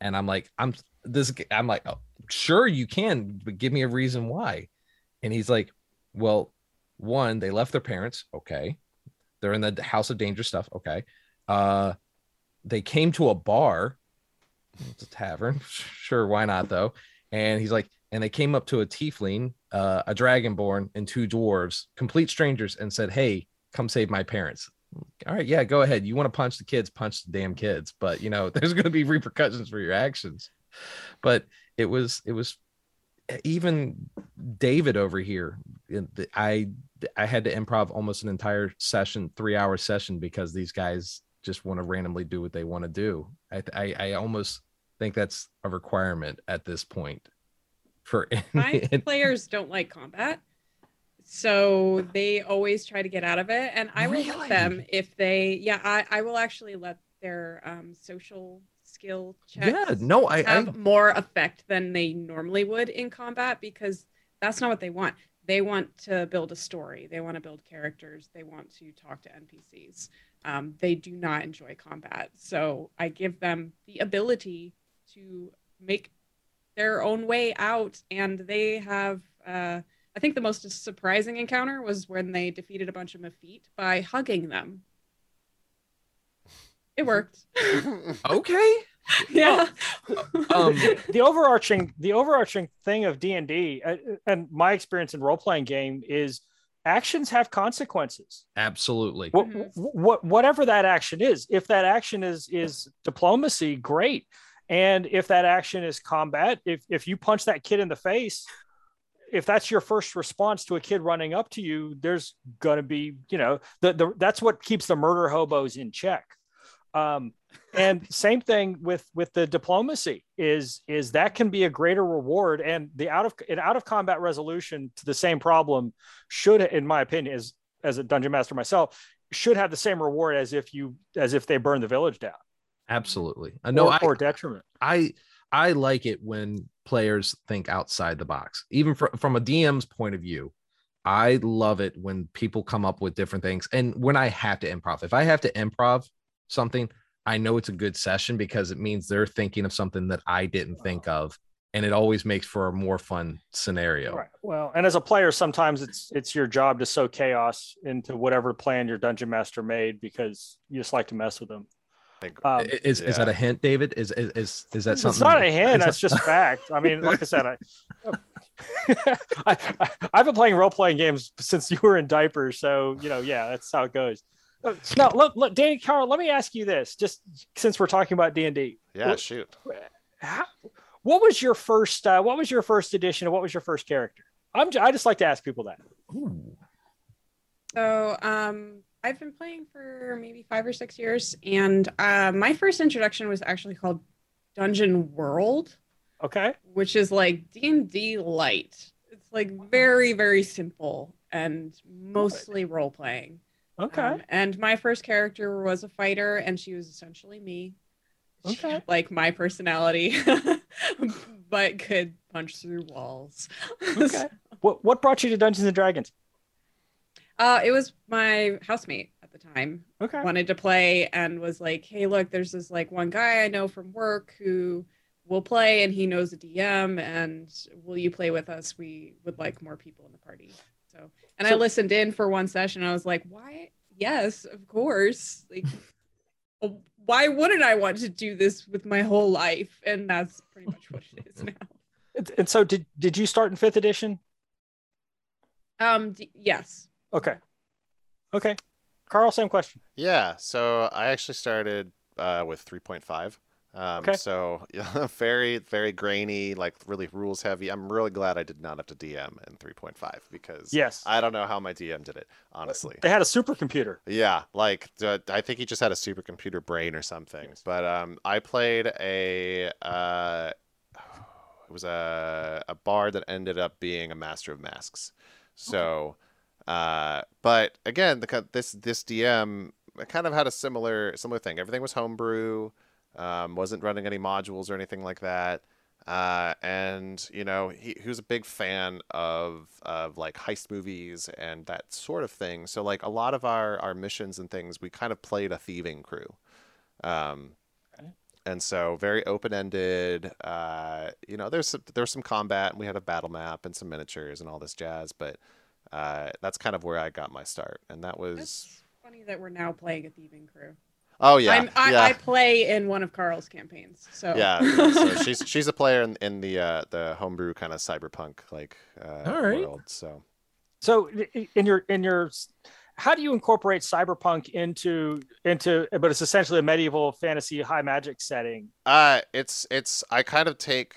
and I'm like, "I'm this." I'm like, oh, "Sure, you can, but give me a reason why." And he's like, well, one, they left their parents. Okay. They're in the house of Danger stuff. Okay. Uh, they came to a bar. It's a tavern. Sure. Why not though? And he's like, and they came up to a tiefling, uh, a dragonborn and two dwarves, complete strangers and said, Hey, come save my parents. All right. Yeah, go ahead. You want to punch the kids, punch the damn kids. But you know, there's going to be repercussions for your actions. But it was, it was even David over here, I I had to improv almost an entire session, three hour session, because these guys just want to randomly do what they want to do. I, I I almost think that's a requirement at this point for My players don't like combat. So they always try to get out of it. And I will Really? let them if they yeah, I, I will actually let their um social skill checks yeah no I, I have more effect than they normally would in combat because that's not what they want. They want to build a story. They want to build characters. They want to talk to NPCs. Um, they do not enjoy combat. So I give them the ability to make their own way out. And they have, uh, I think the most surprising encounter was when they defeated a bunch of Mephits by hugging them. It worked. okay yeah. um the overarching the overarching thing of d&d uh, and my experience in role-playing game is actions have consequences absolutely what, Mhm. what whatever that action is if that action is is diplomacy great and if that action is combat if if you punch that kid in the face if that's your first response to a kid running up to you there's going to be you know the, the that's what keeps the murder hobos in check um and same thing with with the diplomacy is is that can be a greater reward and the out of an out of combat resolution to the same problem should in my opinion as as a dungeon master myself should have the same reward as if you as if they burn the village down Absolutely. Uh, no, or, I, or detriment. I I like it when players think outside the box, even from from a DM's point of view. I love it when people come up with different things, and when I have to improv. If I have to improv something, I know it's a good session because it means they're thinking of something that I didn't think of, and it always makes for a more fun scenario. Right. Well, and as a player, sometimes it's it's your job to sow chaos into whatever plan your dungeon master made because you just like to mess with them. Um, I- Is is that a hint, David? Is is is, is that something? it's something? not a hint. is That's just fact. I mean, like I said, I, I, I I've been playing role playing games since you were in diapers, so you know, yeah, that's how it goes. Now, look, look, Danny Carl, let me ask you this, just since we're talking about D and D. yeah, shoot. how, what was your first uh, what was your first edition and what was your first character i'm j- i just like to ask people that Ooh. So um, I've been playing for maybe five or six years, and uh, my first introduction was actually called Dungeon World, okay which is like D and D light. It's like very very simple and mostly role playing. Okay Um, and my first character was a fighter, and she was essentially me. She Okay. had, like my personality, but could punch through walls. okay what what brought you to dungeons and dragons Uh, it was my housemate at the time okay wanted to play and was like, "Hey, look, there's this like one guy I know from work who will play, and he knows a DM, and will you play with us? We would like more people in the party." So, and I listened in for one session. I was like, "Why? Yes, of course. Like, why wouldn't I want to do this with my whole life?" And that's pretty much what it is now. and, and so did did you start in fifth edition Um, d- yes. okay okay carl same question Yeah, so I actually started uh, with 3.5. Um, Okay. So yeah, very, very grainy, like really rules heavy. I'm really glad I did not have to DM in 3.5 because yes I don't know how my DM did it, honestly. they had a supercomputer Yeah, like uh, I think he just had a supercomputer brain or something. Yes. But um, I played a uh, it was a a bard that ended up being a master of masks. So, uh, but again, the this this DM kind of had a similar similar thing. Everything was homebrew, um, wasn't running any modules or anything like that. Uh, and you know he, he was a big fan of of like heist movies and that sort of thing. So like a lot of our our missions and things, we kind of played a thieving crew. Um, Okay. and so very open ended. Uh, you know, there's some, there was some combat, and we had a battle map and some miniatures and all this jazz. But uh, that's kind of where I got my start, and that was That's funny that we're now playing a thieving crew. Oh yeah, I'm, I, yeah. I play in one of Carl's campaigns. So yeah, yeah, so she's she's a player in, in the uh, the homebrew kind of cyberpunk like uh, All right. world. So so in your in your how do you incorporate cyberpunk into into but it's essentially a medieval fantasy high magic setting uh, it's it's I kind of take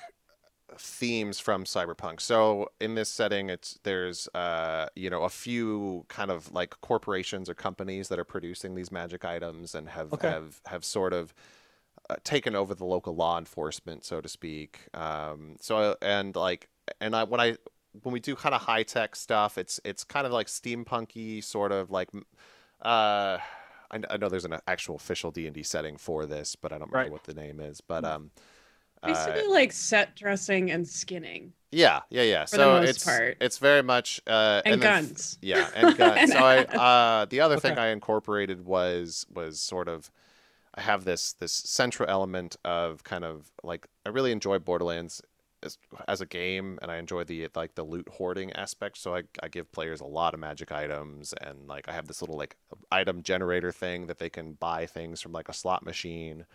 themes from cyberpunk. So in this setting, it's there's uh you know a few kind of like corporations or companies that are producing these magic items and have Okay. have have sort of uh, taken over the local law enforcement, so to speak. Um, so and like and I when I when we do kind of high tech stuff, it's it's kind of like steampunky, sort of like. Uh, I, I know there's an actual official D and D setting for this, but I don't remember Right. what the name is. But um, uh, basically like set dressing and skinning yeah, yeah, yeah. For the so most it's part. it's very much uh, and, then f- guns. yeah, and guns. And so I uh, the other thing I incorporated was was sort of I have this this central element of kind of like I really enjoy Borderlands as, as a game, and I enjoy the like the loot hoarding aspect. So I I give players a lot of magic items, and like I have this little like item generator thing that they can buy things from like a slot machine.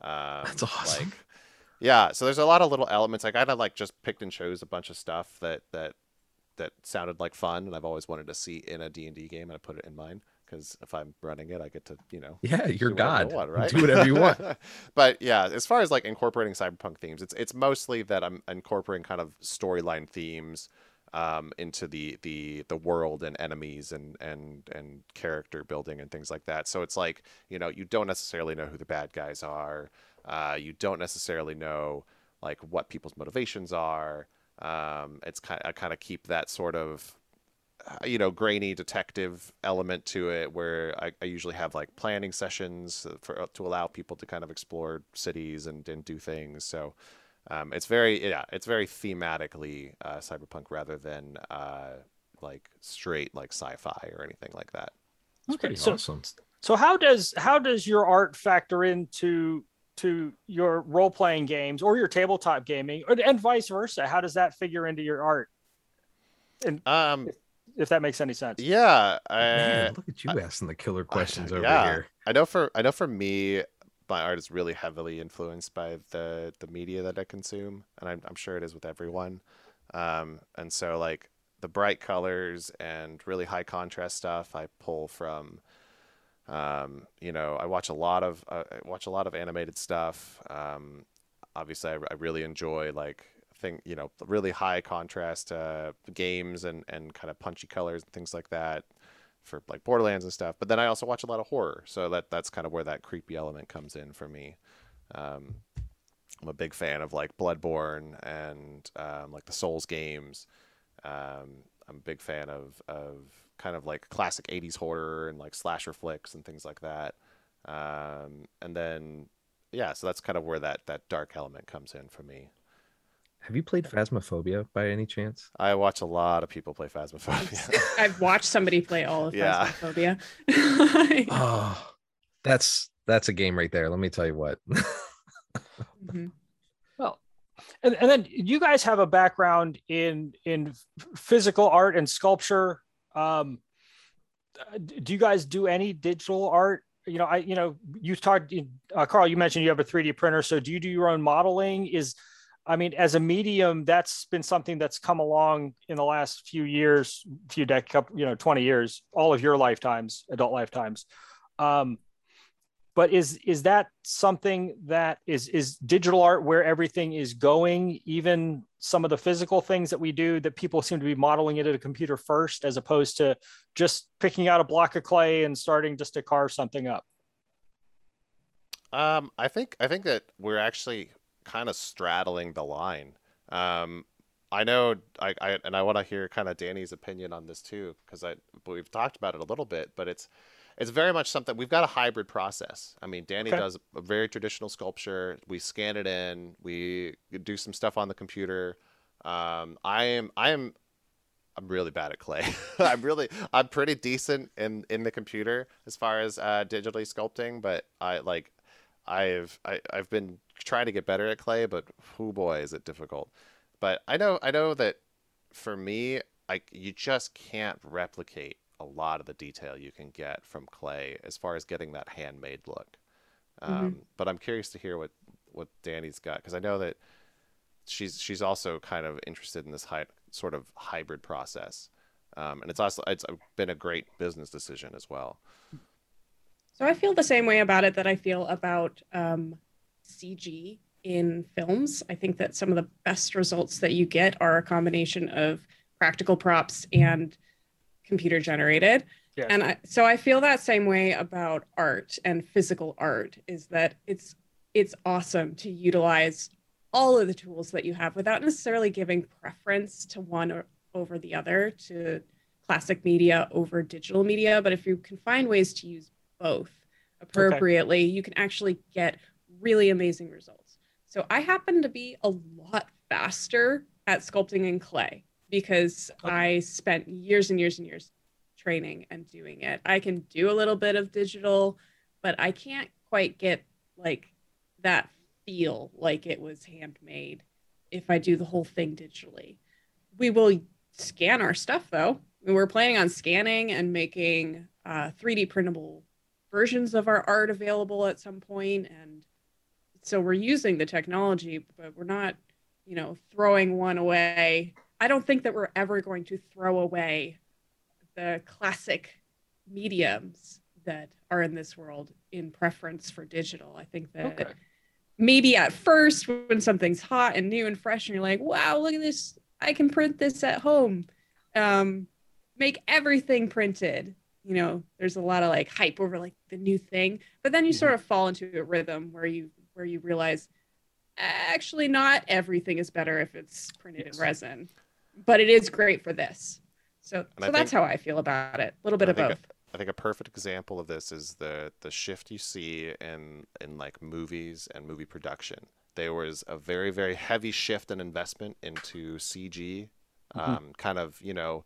Um, That's awesome. Like, yeah, so there's a lot of little elements. I kind of like just picked and chose a bunch of stuff that that that sounded like fun, and I've always wanted to see in a D and D game, and I put it in mine because if I'm running it, I get to you know Yeah, you're do God. want, right? Do whatever you want. but yeah, as far as like incorporating cyberpunk themes, it's it's mostly that I'm incorporating kind of storyline themes um, into the the the world and enemies and and and character building and things like that. So it's like you know you don't necessarily know who the bad guys are. Uh, you don't necessarily know like what people's motivations are. Um, it's kind I kind of keep that sort of uh, you know grainy detective element to it where I, I usually have like planning sessions for to allow people to kind of explore cities and, and do things so um, it's very yeah it's very thematically uh, cyberpunk rather than uh, like straight like sci-fi or anything like that That's Okay, pretty so- awesome. So how does how does your art factor into to your role playing games or your tabletop gaming, or, and vice versa? How does that figure into your art? um If that makes any sense. yeah uh, Man, look at you asking the killer questions over yeah. here. I know for I know for me, my art is really heavily influenced by the the media that I consume, and I'm I'm sure it is with everyone. Um, and so like the bright colors and really high contrast stuff, I pull from. Um, you know, I watch a lot of uh, I watch a lot of animated stuff. Um, obviously, I, I really enjoy like thing you know really high contrast uh, games and and kind of punchy colors and things like that for like Borderlands and stuff. But then I also watch a lot of horror, so that that's kind of where that creepy element comes in for me. Um, I'm a big fan of like Bloodborne and um, like the Souls games. Um, I'm a big fan of of kind of like classic 80s horror and like slasher flicks and things like that. Um, and then yeah, so that's kind of where that that dark element comes in for me. Have you played Phasmophobia by any chance? I watch a lot of people play Phasmophobia. I've watched somebody play all of Yeah. Phasmophobia. Oh, that's that's a game right there. Let me tell you what. Mhm. Well, and, and then you guys have a background in in physical art and sculpture. Um, do you guys do any digital art? You know, I you know you talked, uh, Carl. You mentioned you have a 3D printer. So do you do your own modeling? Is I mean, as a medium, that's been something that's come along in the last few years, few decades, you know, 20 years, all of your lifetimes, adult lifetimes. Um, but is is that something that is is digital art where everything is going even some of the physical things that we do that people seem to be modeling it at a computer first as opposed to just picking out a block of clay and starting just to carve something up Um, I think I think that we're actually kind of straddling the line. Um, I know I, I and I want to hear kind of Danny's opinion on this too because I we've talked about it a little bit, but it's it's very much something we've got a hybrid process. I mean, Danny Okay. does a very traditional sculpture. We scan it in. We do some stuff on the computer. Um, I am I am I'm really bad at clay. I'm really I'm pretty decent in in the computer as far as uh, digitally sculpting, but I like I've I, I've been trying to get better at clay, but oh boy, is it difficult. But I know I know that for me, like you just can't replicate a lot of the detail you can get from clay as far as getting that handmade look. Um, But I'm curious to hear what what Danny's got because I know that she's she's also kind of interested in this hy- sort of hybrid process, um, and it's also it's been a great business decision as well. So I feel the same way about it that I feel about um, CG in films. I think that some of the best results that you get are a combination of practical props and computer generated. Yes. And I, so I feel that same way about art and physical art is that it's it's awesome to utilize all of the tools that you have without necessarily giving preference to one or over the other to classic media over digital media but if you can find ways to use both appropriately you can actually get really amazing results so i happen to be a lot faster at sculpting in clay because i spent years and years and years training and doing it. I can do a little bit of digital but i can't quite get like that feel like it was handmade if i do the whole thing digitally. We will scan our stuff though. We were planning on scanning and making uh, 3d printable versions of our art available at some point and so we're using the technology but we're not you know throwing one away i don't think that we're ever going to throw away the classic mediums that are in this world in preference for digital. I think that okay. maybe at first when something's hot and new and fresh and you're like wow look at this. I can print this at home. Um, make everything printed. You know there's a lot of like hype over like the new thing but then you sort of fall into a rhythm where you where you realize actually not everything is better if it's printed Yes. in resin but it is great for this So, so that's think- how I feel about it. A little bit I of both. I think a perfect example of this is the the shift you see in in like movies and movie production. There was a very very heavy shift in investment into CG, um, kind of you know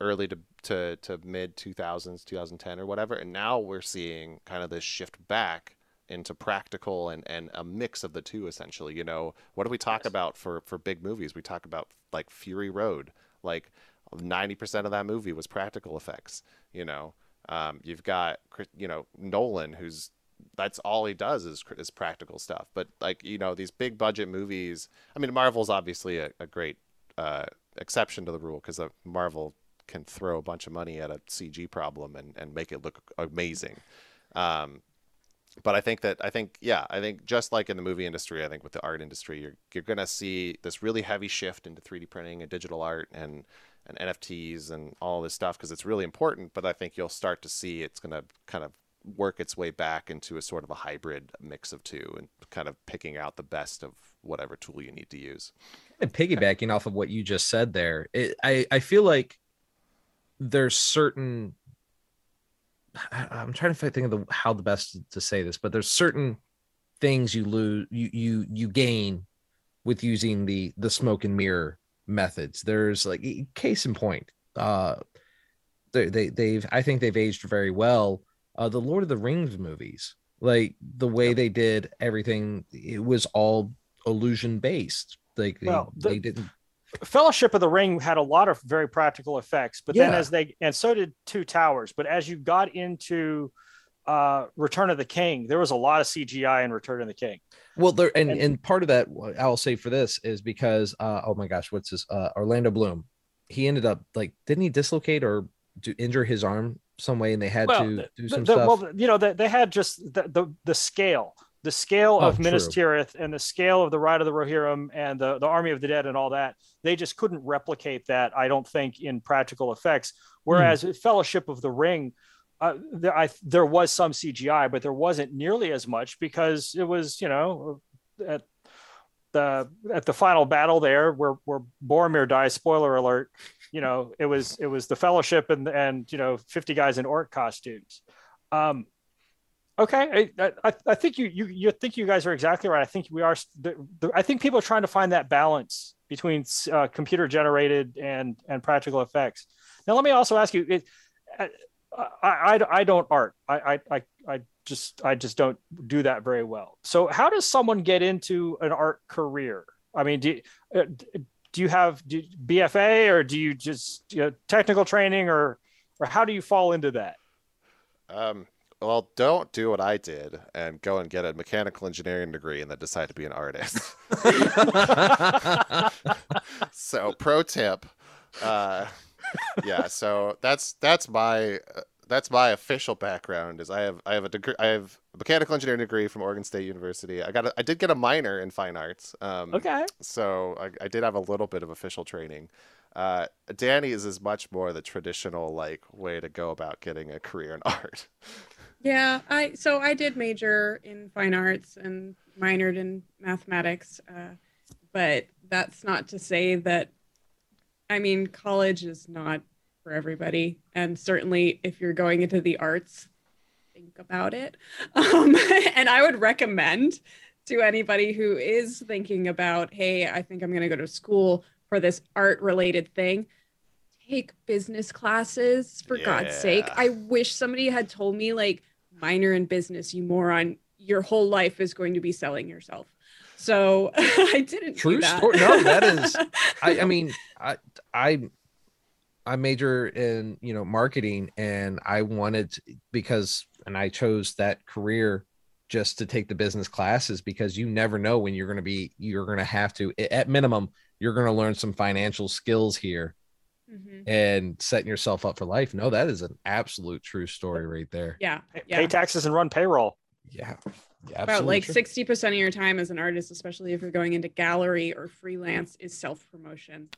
early to to, to mid 2000s 2010 or whatever and now we're seeing kind of this shift back into practical and, and a mix of the two essentially you know? What do we talk Yes. about for for big movies? We talk about like fury road. Like 90% of that movie was practical effects you know? Um, you've got you know nolan who's that's all he does is is practical stuff. But like you know these big budget movies i mean marvel's obviously a, a great uh, exception to the rule because marvel can throw a bunch of money at a cg problem and, and make it look amazing. Um, but I think that I think yeah I think just like in the movie industry I think with the art industry you're you're gonna see this really heavy shift into 3D printing and digital art and and NFTs and all this stuff because it's really important but I think you'll start to see it's gonna kind of work its way back into a sort of a hybrid mix of two and kind of picking out the best of whatever tool you need to use and piggybacking off of what you just said there, it, I I feel like there's certain. I, I'm trying to think of the how the best to say this, but there's certain things you lose you you you gain with using the the smoke and mirror methods. There's like case in point, uh, they they they've I think they've aged very well. Uh, the Lord of the Rings movies, like the way they did everything, it was all illusion based. Like they, Well, the- they didn't Fellowship of the Ring had a lot of very practical effects, but then as they and so did Two Towers. But as you got into uh, Return of the King, there was a lot of CGI in Return of the King. Well, there and, And- and part of that I'll say for this is because uh oh my gosh, what's his uh Orlando Bloom? He ended up like didn't he dislocate or do injure his arm some way and they had Well, to do the- some the- stuff. well, you know, they, they had just the, the the scale, the scale Oh, of true. Minas Tirith and the scale of the Ride of the Rohirrim and the, the Army of the Dead and all that. They just couldn't replicate that, I don't think, in practical effects. Whereas Fellowship of the Ring, uh, there, I, there was some CGI, but there wasn't nearly as much because it was, you know, at the at the final battle there where where Boromir dies. Spoiler alert. You know, it was it was the Fellowship and and you know fifty guys in orc costumes. Um, okay, I, I I think you you you think you guys are exactly right. I think we are. The, the, I think people are trying to find that balance between uh, computer generated and and practical effects. Now, let me also ask you. It, I, I, I don't art. I, I, I, just, I just don't do that very well. So how does someone get into an art career? I mean, do, uh, do you have BFA or do you just you know, technical training or, or how do you fall into that? Um, well, don't do what I did and go and get a mechanical engineering degree and then decide to be an artist. so, pro tip, uh, yeah. So that's that's my uh, that's my official background. Is I have I have a degree I have a mechanical engineering degree from Oregon State University. I got a, I did get a minor in fine arts. Um, Okay. so I, I did have a little bit of official training. Uh, Danny's is much more the traditional like way to go about getting a career in art. Yeah, I so I did major in fine arts and minored in mathematics, uh, but that's not to say that. I mean, college is not for everybody, and certainly if you're going into the arts, think about it. Um, and I would recommend to anybody who is thinking about, hey, I think I'm going to go to school for this art-related thing. Take business classes for God's sake. I wish somebody had told me like minor in business, you moron. Your whole life is going to be selling yourself. So I didn't. True that. story. No, that is- I, I mean, I, I, I major in you know marketing, and I wanted to, because, and I chose that career just to take the business classes because you never know when you're going to be, you're going to have to, at minimum, you're going to learn some financial skills here Mhm. and setting yourself up for life. No, that is an absolute true story right there. Yeah, Pay taxes and run payroll. Yeah, yeah About absolutely like true. sixty percent of your time as an artist, especially if you're going into gallery or freelance, is self promotion.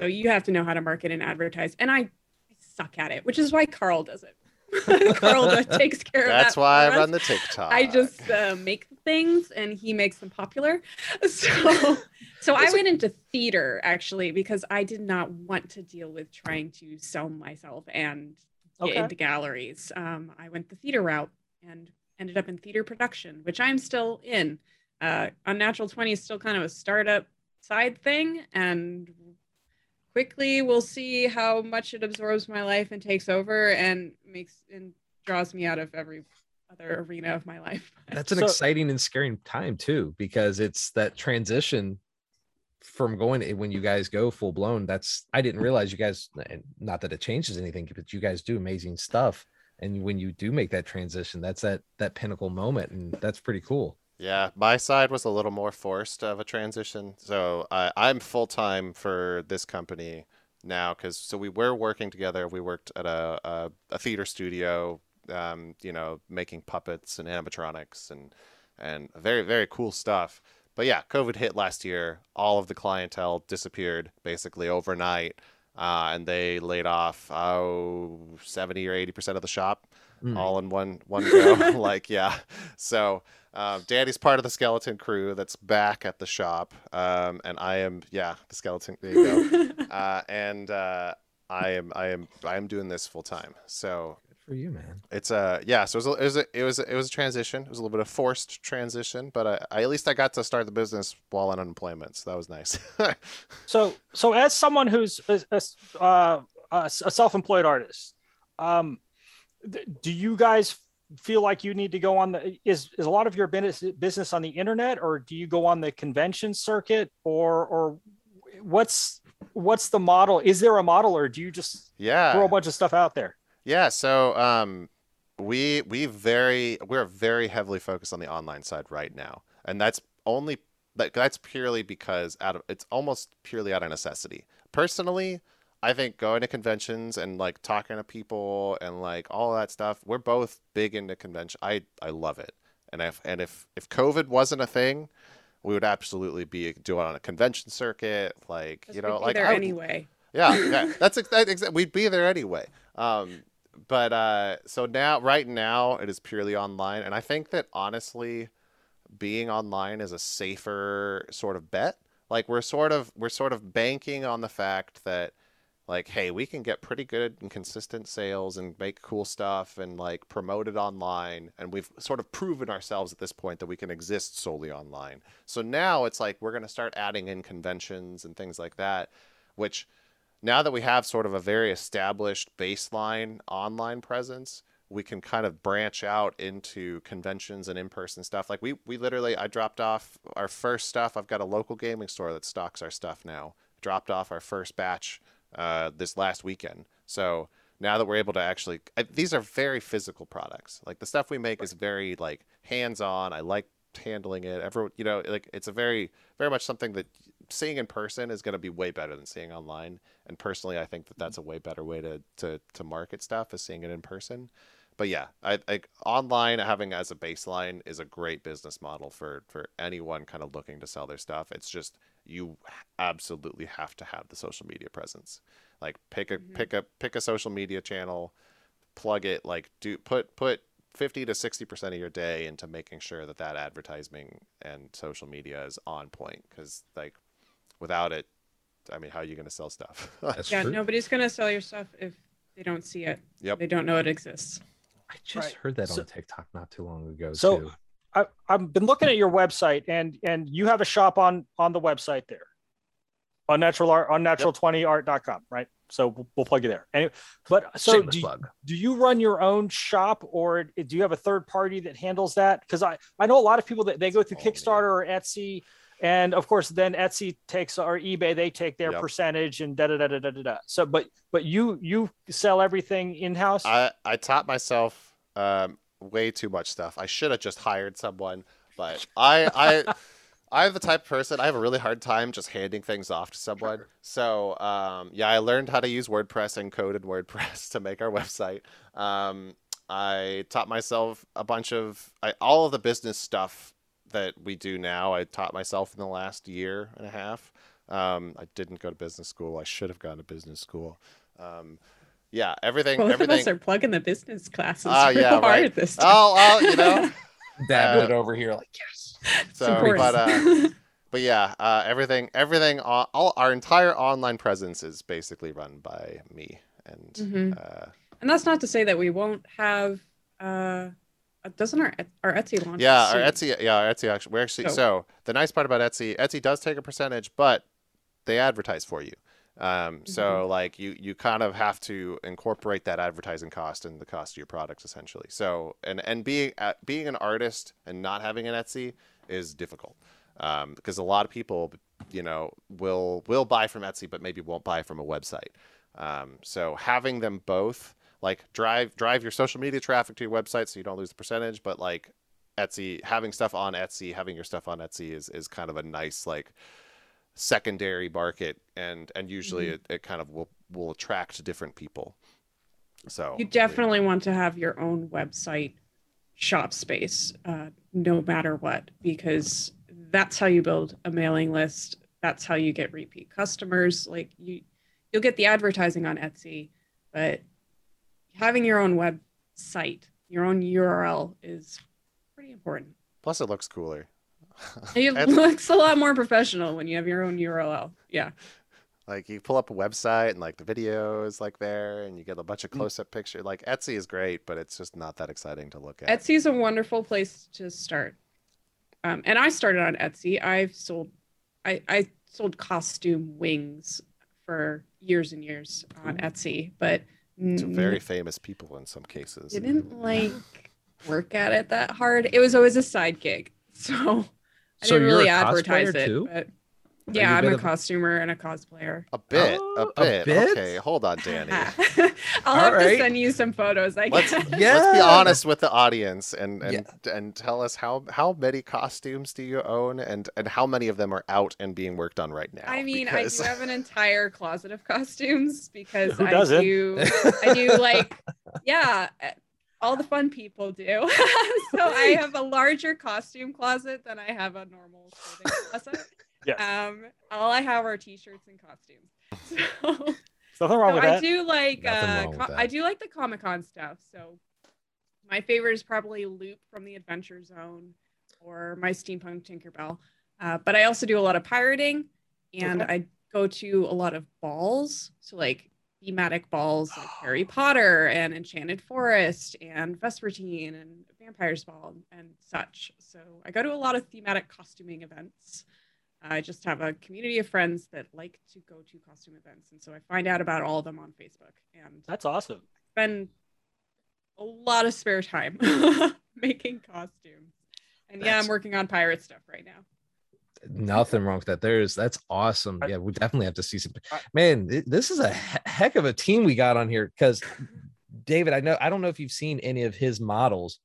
So you have to know how to market and advertise. And I, I suck at it, which is why Carl does it. Carl does, takes care of that. That's why I for us. run the TikTok. I just uh, make things and he makes them popular. So, So I went into theater actually because I did not want to deal with trying to sell myself and get Okay. into galleries. Um, I went the theater route and ended up in theater production, which I'm still in. Uh, Unnatural 20 is still kind of a startup side thing, and quickly we'll see how much it absorbs my life and takes over and makes and draws me out of every other arena of my life. That's an So- exciting and scary time too, because it's that transition from going when you guys go full blown. That's I didn't realize you guys, not that it changes anything, but you guys do amazing stuff. And when you do make that transition, that's that that pinnacle moment, and that's pretty cool. Yeah, my side was a little more forced of a transition. So I, I'm full time for this company now because so we were working together. We worked at a a, a theater studio, um, you know, making puppets and animatronics and and very very cool stuff. But yeah, COVID hit last year. All of the clientele disappeared basically overnight, uh, and they laid off oh 70 or 80 percent of the shop Mm. all in one one go. like yeah, so um, Danny's part of the skeleton crew that's back at the shop, um, and I am yeah the skeleton. There you go. uh, and uh, I am I am I am doing this full time. So Good for you, man. it's a yeah. So it was a, it was a, it was a, it was a transition. It was a little bit of forced transition, but I, I at least I got to start the business while on unemployment, so that was nice. So, so as someone who's a, a, uh, a self-employed artist, um, th- do you guys feel like you need to go on the is is a lot of your business business on the internet, or do you go on the convention circuit, or or what's what's the model? Is there a model, or do you just yeah. throw a bunch of stuff out there? Yeah, so um, we we very we're very heavily focused on the online side right now, and that's only that that's purely because out of it's almost purely out of necessity. Personally, I think going to conventions and like talking to people and like all that stuff, we're both big into convention. I I love it, and if and if if COVID wasn't a thing, we would absolutely be doing on a convention circuit, like you know, be like there I anyway. yeah, yeah. That's exactly. exa- we'd be there anyway. Um, but uh, so now, right now, it is purely online, and I think that honestly, being online is a safer sort of bet. Like we're sort of we're sort of banking on the fact that like hey we can get pretty good and consistent sales and make cool stuff and like promote it online and we've sort of proven ourselves at this point that we can exist solely online so now it's like we're going to start adding in conventions and things like that which now that we have sort of a very established baseline online presence, we can kind of branch out into conventions and in-person stuff. Like we we literally I dropped off our first stuff. I've got a local gaming store that stocks our stuff now. Dropped off our first batch uh, this last weekend. So now that we're able to actually I, these are very physical products. Like the stuff we make is very like hands-on. I like handling it. Everyone, you know, like it's a very very much something that seeing in person is going to be way better than seeing online. And personally, I think that that's a way better way to to to market stuff is seeing it in person. But yeah, I like online having as a baseline is a great business model for for anyone kind of looking to sell their stuff. It's just you absolutely have to have the social media presence. Like pick a Mhm. pick a pick a social media channel, plug it like do put put 50 to 60% of your day into making sure that that advertising and social media is on point cuz like without it I mean how are you going to sell stuff? Yeah, true. nobody's gonna sell your stuff if they don't see it. Yep. They don't know it exists. I just Right. heard that So- on TikTok not too long ago So- too. I, I've been looking at your website, and and you have a shop on on the website there, unnatural art, unnatural20art.com, right? So we'll, we'll plug you there. Anyway, but so Shameless do, you- plug. do you run your own shop, or do you have a third party that handles that? Because I I know a lot of people that they go through Oh, man. Kickstarter or Etsy, and of course then Etsy takes or eBay they take their Yep. percentage and da da da da da da. da. So but but you you sell everything in house. I I taught myself um, way too much stuff. I should have just hired someone, but I I I'm the type of person I have a really hard time just handing things off to someone. So um, yeah, I learned how to use WordPress and code in WordPress to make our website. Um, I taught myself a bunch of I, all of the business stuff that we do now. I taught myself in the last year and a half. Um, I didn't go to business school. I should have gone to business school. Yeah, everything. Both everything. of us are plugging the business classes Ah, real yeah, hard right. this time. Oh, well, you know. Dabbing uh, it over here like yes. It's So, important. but uh, but yeah, uh, everything, everything, all, all our entire online presence is basically run by me, and Mhm. uh, And that's not to say that we won't have. Uh, uh, doesn't our our Etsy launch? yeah, our? Etsy, yeah, our Etsy actually, we're actually So- so the nice part about Etsy, Etsy does take a percentage, but they advertise for you. Um, so like you you kind of have to incorporate that advertising cost in the cost of your products essentially. So and and being uh, being an artist and not having an Etsy is difficult um, because a lot of people you know will will buy from Etsy but maybe won't buy from a website. Um, so having them both like drive drive your social media traffic to your website so you don't lose the percentage, but like Etsy having stuff on Etsy, having your stuff on Etsy is is kind of a nice like secondary market and and usually Mhm. it, it kind of will will attract different people. So You definitely want to have your own website shop space, uh, no matter what, because that's how you build a mailing list. That's how you get repeat customers. Like you, you'll get the advertising on Etsy, but having your own website, your own URL is pretty important. plus it looks cooler. It looks a lot more professional when you have your own URL. Yeah. Like you pull up a website and like the video is like there and you get a bunch of Mm. close up picture. Like Etsy is great, but it's just not that exciting to look at. Etsy is a wonderful place to start. Um, and I started on Etsy. I've sold, I, I sold costume wings for years and years on Cool. Etsy, but to very famous people in some cases. didn't like work at it that hard. It was always a side gig, so I So didn't you're really a advertise cosplayer it. too? But Are yeah, you a I'm bit a costumer and a cosplayer. A bit, Oh, a a bit. bit? Okay, hold on, Danny. I'll have Alright. to send you some photos. I Let's guess. Yeah. let's be honest with the audience and and, Yeah. and tell us how how many costumes do you own and and how many of them are out and being worked on right now. I mean, because- I do have an entire closet of costumes because Who I doesn't? do. I do like, yeah, uh, all the fun people do. so I have a larger costume closet than I have a normal clothing closet. Yes. Um, all I have are t-shirts and costumes. So, nothing wrong so with I that. do like, uh, wrong with co- that. I do like the Comic Con stuff. So my favorite is probably Lup from the Adventure Zone or my Steampunk Tinkerbell. Uh, but I also do a lot of pirating and Okay. I go to a lot of balls. So like thematic balls like Harry Potter and Enchanted Forest and Vespertine and Vampire's Ball and such. So I go to a lot of thematic costuming events. I just have a community of friends that like to go to costume events. And so I find out about all of them on Facebook and That's awesome. spend a lot of spare time making costumes. And yeah, I'm working on pirate stuff right now. Nothing wrong with that. There's that's awesome. Yeah, we definitely have to see some. Man, this is a heck of a team we got on here because David, I know I don't know if you've seen any of his models,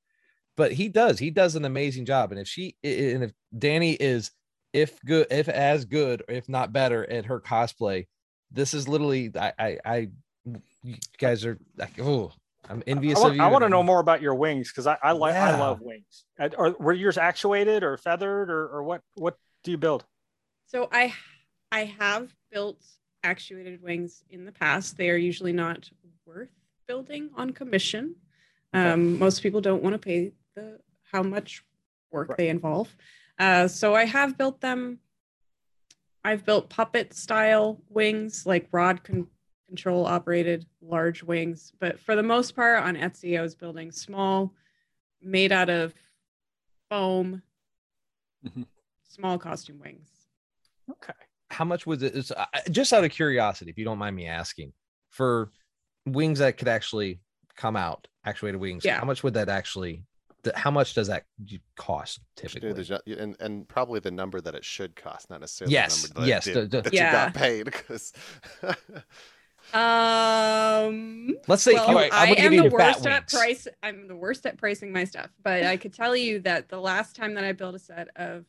but he does. He does an amazing job. And if she i- i- and if Danny is if good, if as good, or if not better at her cosplay, this is literally I I, I you guys are like oh I'm envious I want, of you. I want to know more about your wings because I, I like I love wings. And- Or were yours actuated or feathered or, or what what do you build? So I I have built actuated wings in the past. They are usually not worth building on commission. Okay. Um, most people don't want to pay the how much work Right. they involve. Uh, so I have built them. I've built puppet style wings, like rod con- control operated large wings. But for the most part, on Etsy, I was building small, made out of foam, Mhm. small costume wings. Okay. how much was it? it's, uh, just out of curiosity, if you don't mind me asking, for wings that could actually come out, actuated wings, Yeah. how much would that actually? Th- How much does that cost You typically? the and and probably the number that it should cost, not necessarily Yes, the number that, yes, it the- the- that Yeah. you got paid because Um, Let's say well, all right, I'm I am the the worst at wings. price. I'm the worst at pricing my stuff, but I could tell you that the last time that I built a set of,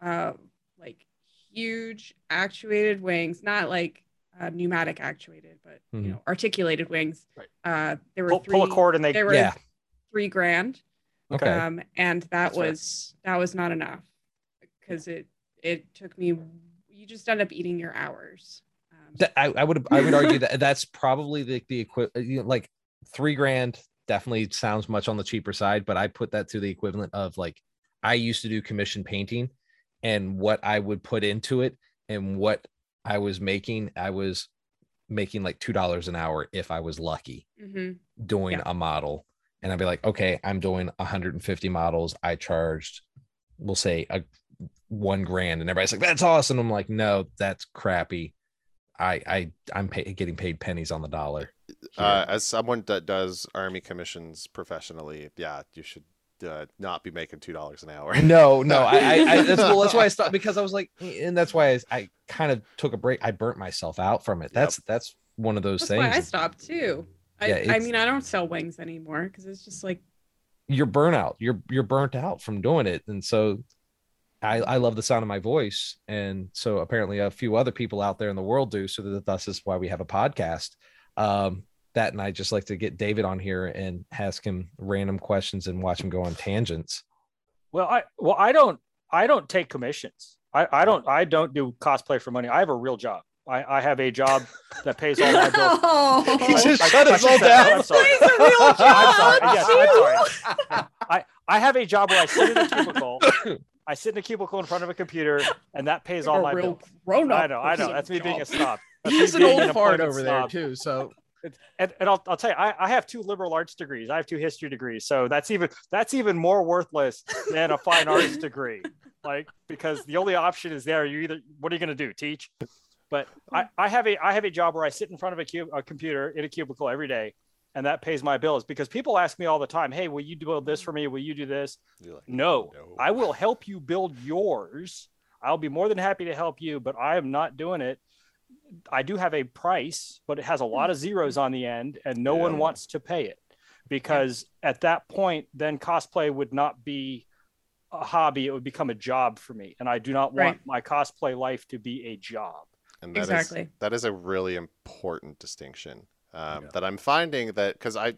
uh, like huge actuated wings, not like uh, pneumatic actuated, but Mhm. you know, articulated wings. Right. Uh, there were Pull, three. pull a cord and they They were Yeah. three grand. Okay. Um, and that That's fair. was that was not enough because it it took me. You just end up eating your hours. Um, I, I would I would argue that that's probably the the equivalent. You know, like three grand definitely sounds much on the cheaper side, but I put that to the equivalent of like I used to do commission painting, and what I would put into it and what I was making, I was making like two dollars an hour if I was lucky hmm doing Yeah. a model. And I'd be like, okay, I'm doing 150 models. I charged, we'll say a one grand, and everybody's like, that's awesome. I'm like, no, that's crappy. I I I'm pay, getting paid pennies on the dollar. Uh, as someone that does army commissions professionally, yeah, you should uh, not be making two dollars an hour. No, no, I, I, I that's well, that's why I stopped because I was like, and that's why I, I kind of took a break. I burnt myself out from it. That's that's one of those That's things. why I stopped too. I, Yeah, I mean, I don't sell wings anymore because it's just like you're burnout. You're you're burnt out from doing it, and so I I love the sound of my voice, and so apparently a few other people out there in the world do. So that thus is why we have a podcast. Um, that and I just like to get David on here and ask him random questions and watch him go on tangents. Well, I well, I don't I don't take commissions. I, I don't I don't do cosplay for money. I have a real job. I, I have a job that pays all my bills. oh, He just I- shut I us should all down. I'm sorry. A real I'm sorry. Yes, I'm sorry. I, I have a job where I sit in a cubicle. I sit in a cubicle in front of a computer, and that pays all my bills. grown up. I know, I know. That's me being a snob. That's He's an old fart appointed over there snob. too. So And, and I'll, I'll tell you, I, I have two liberal arts degrees. I have two history degrees. So that's even that's even more worthless than a fine arts degree. Like because the only option is there. You either what are you going to do? Teach? But I, I have a I have a job where I sit in front of a, cube, a computer in a cubicle every day, and that pays my bills. Because people ask me all the time, "Hey, will you build this for me? Will you do this?" Like, No, No. I will help you build yours. I'll be more than happy to help you, but I am not doing it. I do have a price, but it has a lot of zeros on the end, and no one wants to pay it because at that point, then cosplay would not be a hobby; it would become a job for me, and I do not want Right. my cosplay life to be a job. And that is- Exactly. that is a really important distinction um, Yeah. that I'm finding that because I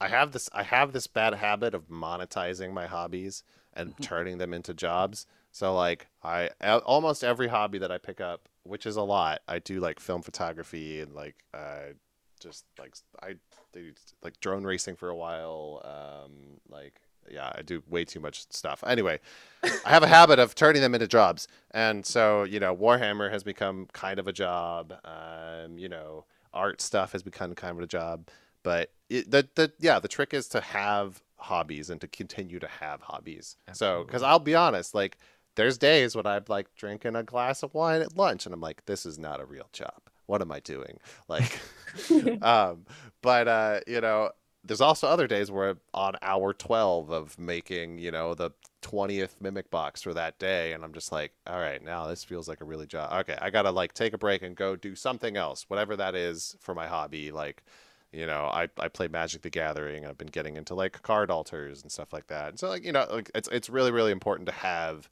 I have this I have this bad habit of monetizing my hobbies and Mhm. turning them into jobs. So like I almost every hobby that I pick up, which is a lot, I do like film photography and like uh, just like I did like drone racing for a while. Um, like yeah, I do way too much stuff. Anyway, I have a habit of turning them into jobs, and so you know, Warhammer has become kind of a job. Um, you know, art stuff has become kind of a job. But it, the the yeah, the trick is to have hobbies and to continue to have hobbies. So, because I'll be honest, like there's days when I'm like drinking a glass of wine at lunch, and I'm like, this is not a real job. What am I doing? Like, um, but uh, you know, there's also other days where on hour 12 of making, you know, the 20th mimic box for that day, and I'm just like, all right, now this feels like a really job. Okay, I gotta like take a break and go do something else, whatever that is for my hobby. Like, you know, I, I play Magic the Gathering. I've been getting into like card altars and stuff like that. And so like, you know, like it's it's really really important to have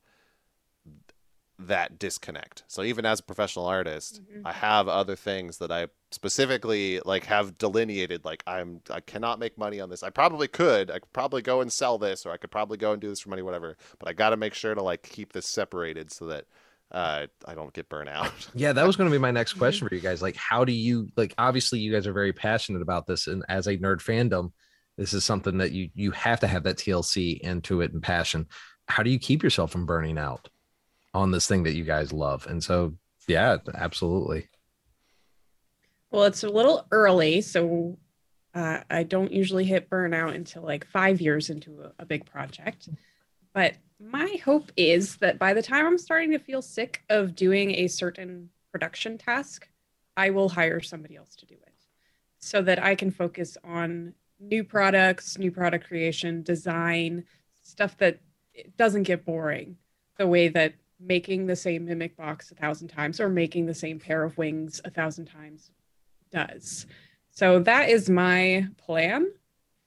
that disconnect. So even as a professional artist, Mhm. I have other things that I specifically like have delineated like I'm I cannot make money on this. I probably could. I could probably go and sell this or I could probably go and do this for money whatever, but I got to make sure to like keep this separated so that uh I don't get burnt out. Yeah, that was going to be my next question for you guys. Like, how do you like? Obviously, you guys are very passionate about this, and as a nerd fandom, this is something that you you have to have that TLC into it and passion. How do you keep yourself from burning out on this thing that you guys love? And so, yeah, absolutely. Well, it's a little early, so uh, I don't usually hit burnout until like five years into a, a big project. But my hope is that by the time I'm starting to feel sick of doing a certain production task, I will hire somebody else to do it so that I can focus on new products, new product creation, design, stuff that doesn't get boring the way that making the same mimic box a thousand times or making the same pair of wings a thousand times does. So that is my plan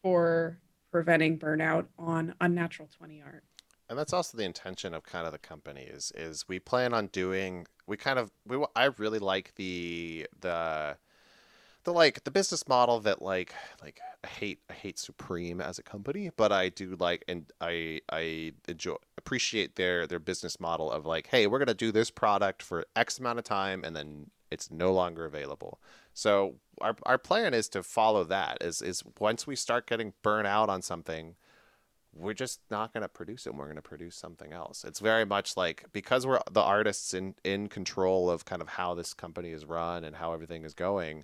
for preventing burnout on unnatural 20 art. and that's also the intention of kind of the company is is we plan on doing we kind of we I really like the the the like the business model that like like I hate I hate Supreme as a company, but I do like and I I enjoy appreciate their their business model of like, hey, we're gonna do this product for X amount of time and then it's no longer available. So our our plan is to follow that. Is is once we start getting burnt out on something, we're just not going to produce it. We're going to produce something else. It's very much like because we're the artists in in control of kind of how this company is run and how everything is going.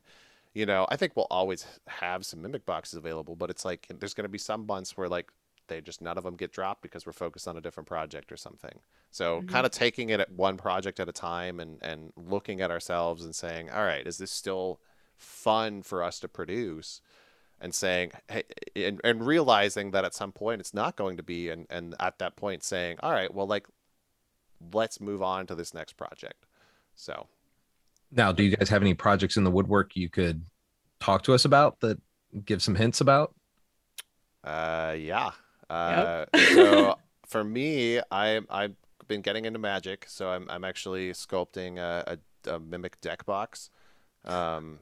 You know, I think we'll always have some mimic boxes available, but it's like there's going to be some months where like they just none of them get dropped because we're focused on a different project or something. So Mhm. kind of taking it at one project at a time and and looking at ourselves and saying, all right, is this still fun for us to produce? And saying, hey, and, and realizing that at some point it's not going to be, and and at that point saying, all right, well, like, let's move on to this next project. So Now, do you guys have any projects in the woodwork you could talk to us about that give some hints about? Uh, yeah. Uh, so for me, I I've been getting into magic, so I'm I'm actually sculpting a, a, a mimic deck box, um,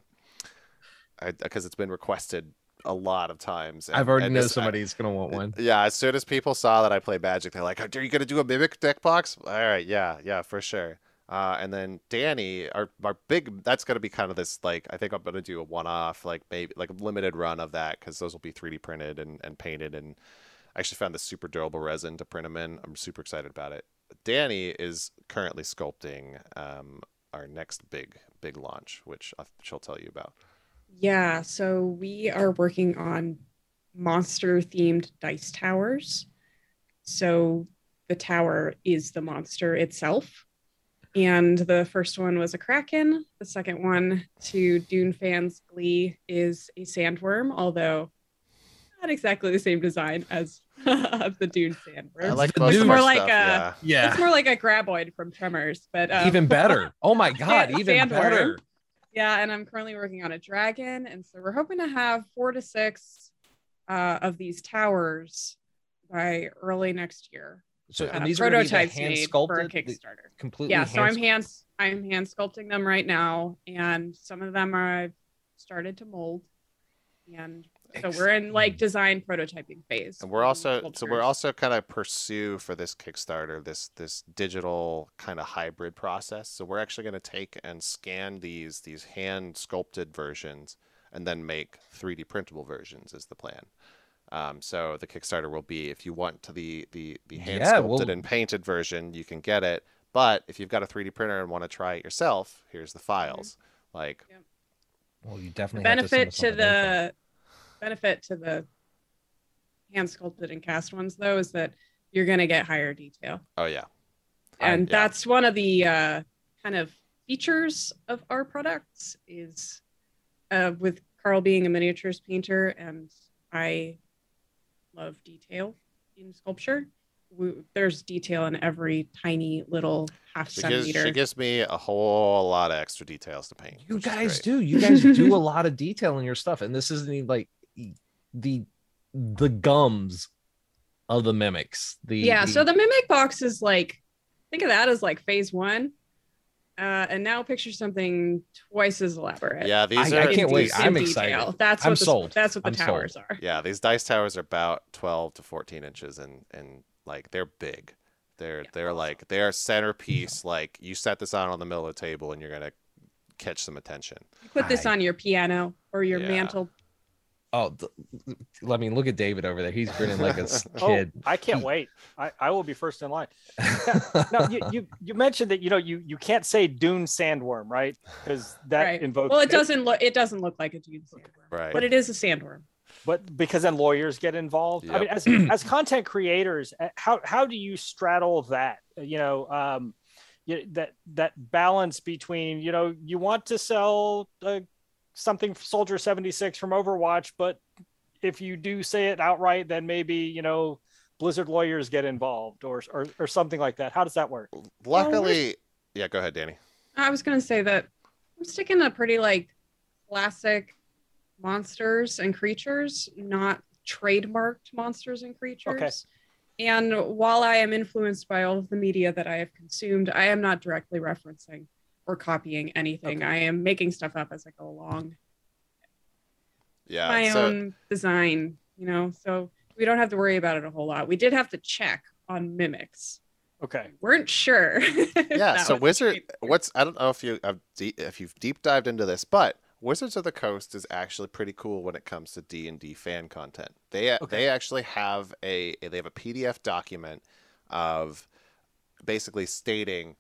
because it's been requested a lot of times. I've already and know this- I- somebody's gonna want one. yeah, as soon as people saw that I play Magic, they're like, "Are you gonna do a mimic deck box?" All right, yeah, yeah, for sure. Uh, and then Danny, our our big, that's gonna be kind of this like I think I'm gonna do a one-off, like maybe like a limited run of that because those will be 3D printed and, and painted. And I actually found this super durable resin to print them in. I'm super excited about it. Danny is currently sculpting um, our next big big launch, which she'll tell you about. Yeah, so we are working on monster themed dice towers. So the tower is the monster itself. And the first one was a kraken. The second one, to Dune fans' glee, is a sandworm, although not exactly the same design as of the Dune sandworm. I like the most new- of More like stuff, a- yeah. Yeah, It's more like a graboid from Tremors, but um, even better. Oh my god, even sandworm. better. Yeah, and I'm currently working on a dragon, and so we're hoping to have four to six uh, of these towers by early next year. So Uh, and these are gonna the prototypes hand made for a sculpted, the- Kickstarter. completely. Yeah, so I'm hand hand I'm hand sculpting them right now, and some of them are I've started to mold, and so we're in like design prototyping phase. And we're also these so we're also kind of pursue for this Kickstarter this this digital kind of hybrid process. So we're actually going to take and scan these these hand sculpted versions and then make 3D printable versions is the plan. Um, so the Kickstarter will be if you want to the the the hand Yeah, sculpted we'll- and painted version, you can get it. But if you've got a 3D printer and want to try it yourself, here's the files. Like Well, you the definitely have benefit to, send to us info. the benefit to the hand sculpted and cast ones though is that you're going to get higher detail oh yeah. and yeah. that's one of the uh, kind of features of our products is uh, with carl being a miniatures painter and i love detail in sculpture we, there's detail in every tiny little half She gives, centimeter she gives me a whole lot of extra details to paint. You guys do. You guys do a lot of detail in your stuff, and this isn't even like the the gums of the mimics. The yeah so the mimic box is like think of that as like phase one uh, and now picture something twice as elaborate Yeah, these I- are I can't in wait. I'm in excited. detail. That's I'm what the, sold. That's what the I'm sold. towers are. Yeah, these dice towers are about 12 to 14 inches and and like they're big. They're Yeah, they're awesome. like they're centerpiece like you set this out on the middle of the table and you're going to catch some attention. You put this I- on your piano or your Yeah. mantel. Oh, th- I mean, look at David over there. He's grinning like a s- Oh, kid. I can't wait. I, I will be first in line. Now you, you you mentioned that you know you you can't say dune sandworm, right? Because that Right. invokes Well, it doesn't look. It doesn't look like a dune sandworm, Right. but it is a sandworm. but because then lawyers get involved. I mean, as as content creators, uh, how how do you straddle that? You know, um, you, that that balance between you know you want to sell uh, something Soldier seventy six from Overwatch, but if you do say it outright, then maybe you know Blizzard lawyers get involved or or, or something like that. How does that work? Luckily, yeah, go ahead, Danny. I was gonna say that I'm sticking to pretty like classic monsters and creatures, not trademarked monsters and creatures. Okay. And while I am influenced by all of the media that I have consumed, I am not directly referencing or copying anything. Okay. I am making stuff up as I go along. Yeah. my so own design, you know, so we don't have to worry about it a whole lot. We did have to check on mimics. Okay. We weren't sure. yeah, so Wizard what's I don't know if you if you've deep dived into this, but Wizards of the Coast is actually pretty cool when it comes to D and D fan content. They uh, Okay. they actually have a they have a PDF document of basically stating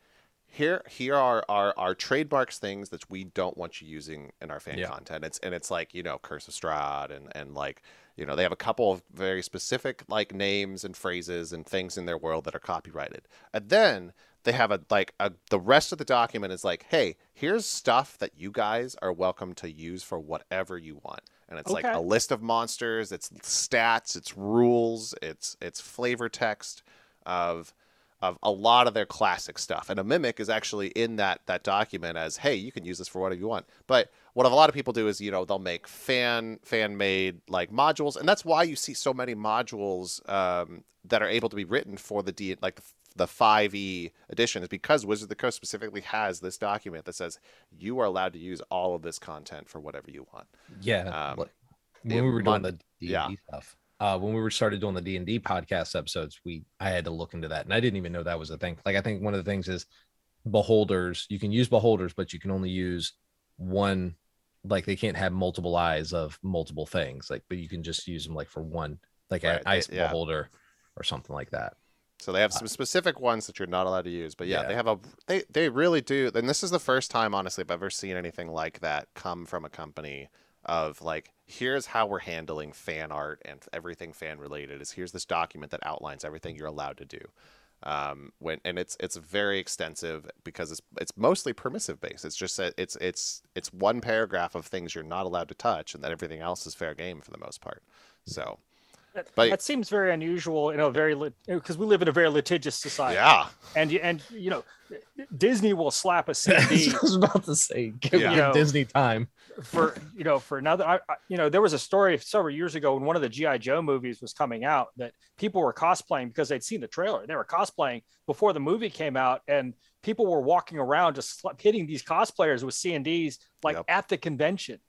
here here are our, our trademarks things that we don't want you using in our fan Yeah. content. It's and it's like you know Curse of Strahd and and like you know they have a couple of very specific like names and phrases and things in their world that are copyrighted. And then they have a like a the rest of the document is like, hey, here's stuff that you guys are welcome to use for whatever you want. And it's like a list of monsters, it's stats, it's rules, it's it's flavor text of of a lot of their classic stuff. And a mimic is actually in that that document as, hey, you can use this for whatever you want. But what a lot of people do is, you know, they'll make fan fan made like modules, and that's why you see so many modules um, that are able to be written for the D like the the 5e edition is because Wizard of the Coast specifically has this document that says you are allowed to use all of this content for whatever you want. Yeah. Um, when we were doing mon- the D&D yeah. stuff, uh, when we were started doing the D and D podcast episodes, we I had to look into that, and I didn't even know that was a thing. Like I think one of the things is beholders. You can use beholders, but you can only use one. Like they can't have multiple eyes of multiple things. Like, but you can just use them like for one, like Right, an ice yeah. beholder or something like that. So they have some specific ones that you're not allowed to use, but yeah, Yeah. they have a they they really do. And this is the first time, honestly, I've ever seen anything like that come from a company of like, here's how we're handling fan art and everything fan related. Is here's this document that outlines everything you're allowed to do. Um, when and it's it's very extensive because it's it's mostly permissive based. It's just that it's it's it's one paragraph of things you're not allowed to touch, and then everything else is fair game for the most part. So That, But- that seems very unusual in a very because we live in a very litigious society. yeah, and and you know, Disney will slap a CD I was about to say, give, Yeah. give Disney time. For you know for another. I, I, you know, there was a story several years ago when one of the GI Joe movies was coming out that people were cosplaying because they'd seen the trailer. They were cosplaying before the movie came out, and people were walking around just sl- hitting these cosplayers with C and Ds like Yep. at the convention.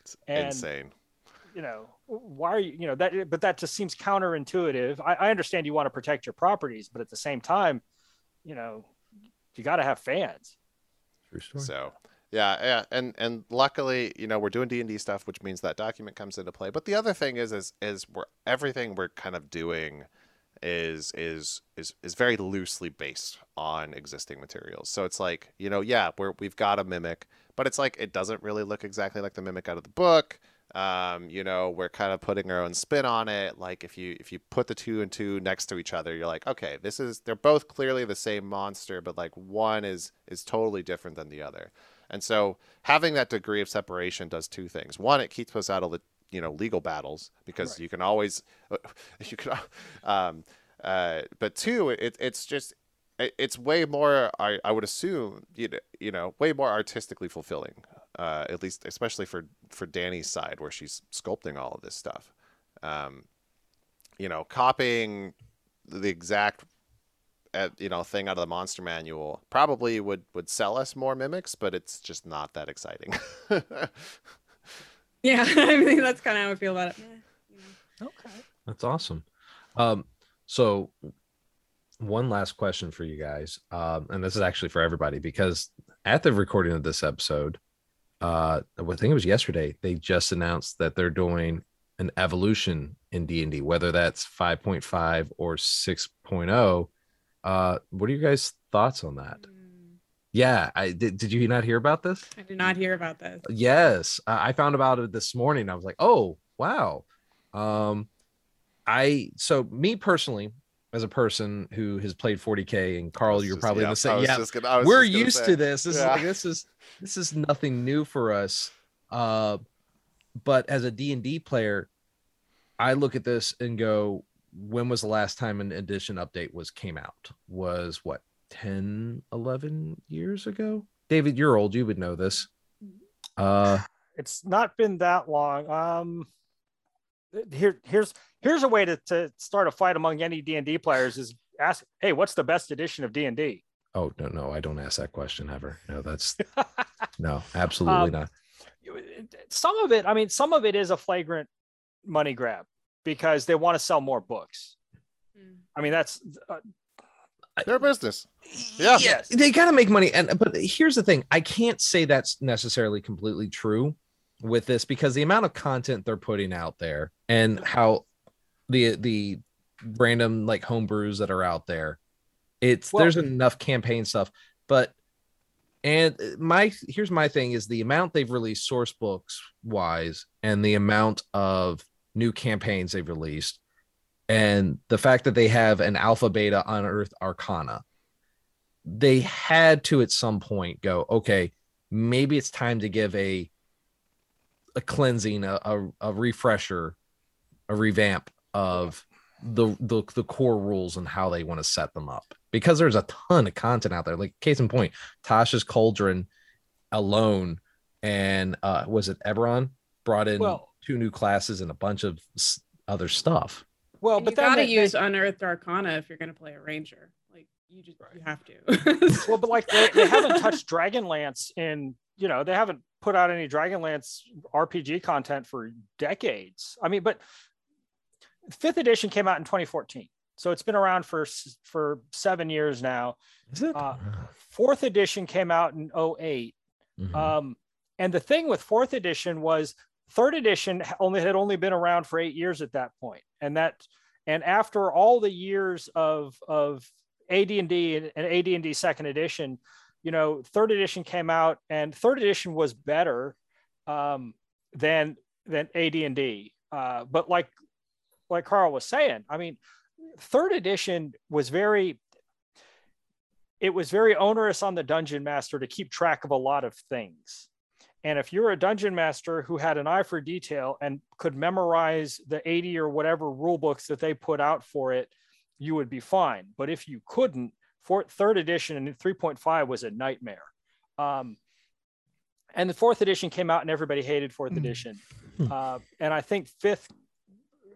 it's And- insane. you know why are you you know that but that just seems counterintuitive I, I understand you want to protect your properties but at the same time you know you got to have fans True story. So yeah, yeah, and and luckily, you know, we're doing D and D stuff, which means that document comes into play. But the other thing is, is is we're everything we're kind of doing is is is is very loosely based on existing materials. So it's like, you know, yeah, we're we've got a mimic, but it's like it doesn't really look exactly like the mimic out of the book. Um, you know, we're kind of putting our own spin on it. Like if you if you put the two and two next to each other, you're like, okay, this is they're both clearly the same monster, but like one is is totally different than the other. And so having that degree of separation does two things. One, it keeps us out of the you know legal battles because Right. you can always you can um uh but two it, it's just it- it's way more I, I would assume you know, you know way more artistically fulfilling uh at least especially for for Danny's side where she's sculpting all of this stuff um you know copying the exact uh, you know thing out of the monster manual probably would would sell us more mimics but it's just not that exciting Yeah, I think that's kind of how I feel about it. You know. okay That's awesome. Um, so one last question for you guys, um, and this is actually for everybody because at the recording of this episode, uh, I think it was yesterday, they just announced that they're doing an evolution in D and D, whether that's 5.5 or 6.0. Uh, what are you guys' thoughts on that? Mm, Yeah, I did. Did you not hear about this? I did not hear about this. Yes, I I found about it this morning. I was like, "Oh, wow." Um, I so me personally, as a person who has played 40k, and Carl, you're just- probably yeah, the I same. Yeah, just gonna- we're used say. to this. This is like this is this is nothing new for us. Uh, but as a D and D player, I look at this and go, when was the last time an edition update was came out? Was what 10, 11 years ago? David, you're old. You would know this. Uh, it's not been that long um here here's here's a way to, to start a fight among any d&d players is ask hey what's the best edition of d&d oh no, no, I don't ask that question ever. No, that's no, absolutely Um, not. some of it i mean some of it is a flagrant money grab because they want to sell more books Mm. i mean that's uh, their business Yeah. they gotta make money. And but here's the thing: I can't say that's necessarily completely true with this because the amount of content they're putting out there and how the the random like homebrews that are out there it's Well- there's enough campaign stuff but and my here's my thing is the amount they've released source books wise and the amount of new campaigns they've released and the fact that they have an alpha beta unearthed arcana. They had to at some point go okay maybe it's time to give a a cleansing a, a, a refresher a revamp of the, the the core rules and how they want to set them up. Because there's a ton of content out there. Like case in point tasha's cauldron alone and uh was it Eberron brought in Well- two new classes and a bunch of other stuff Well, And but you then gotta they- use they- unearthed arcana if you're gonna play a ranger. Like you just you have to. well, but like they, they haven't touched Dragonlance in you know they haven't put out any Dragonlance RPG content for decades. I mean, but fifth edition came out in 2014, so it's been around for for seven years now. is it Uh, Fourth edition came out in 08. Mhm. Um, and the thing with fourth edition was third edition only had only been around for eight years at that point, and that and after all the years of of AD&D and AD&D second edition, you know, third edition came out, and third edition was better um, than than AD&D. Uh, but like like Carl was saying, I mean, third edition was very it was very onerous on the dungeon master to keep track of a lot of things. And if you're a dungeon master who had an eye for detail and could memorize the 80 or whatever rule books that they put out for it, you would be fine. But if you couldn't, for third edition and 3.5 was a nightmare. Um, and the fourth edition came out and everybody hated fourth Hmm. edition. Hmm. Uh, and I think fifth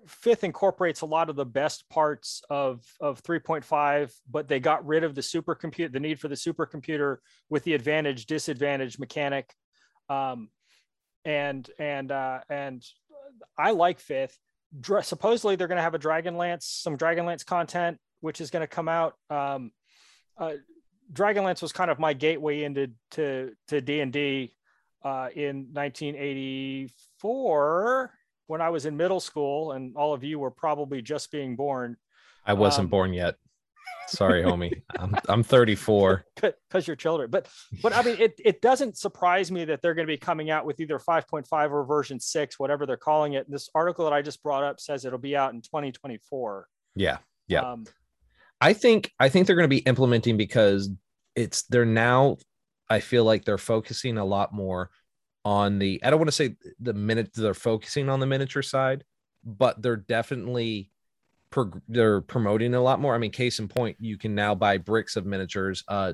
fifth incorporates a lot of the best parts of of 3.5 but they got rid of the supercomputer the need for the supercomputer with the advantage disadvantage mechanic um and and uh and i like fifth. Dra- supposedly they're going to have a dragonlance some dragonlance content which is going to come out. Um uh dragonlance was kind of my gateway into to to d&d uh in 1984 when I was in middle school, and all of you were probably just being born. I wasn't um, born yet sorry homie i'm i'm 34 because you're children. But but I mean, it it doesn't surprise me that they're going to be coming out with either 5.5 or version six, whatever they're calling it. This article that I just brought up says it'll be out in 2024. yeah Yeah. Um, I think I think they're going to be implementing because it's they're now I feel like they're focusing a lot more on the I don't want to say the minute they're focusing on the miniature side, but they're definitely they're promoting a lot more. I mean, case in point, you can now buy bricks of miniatures. Uh,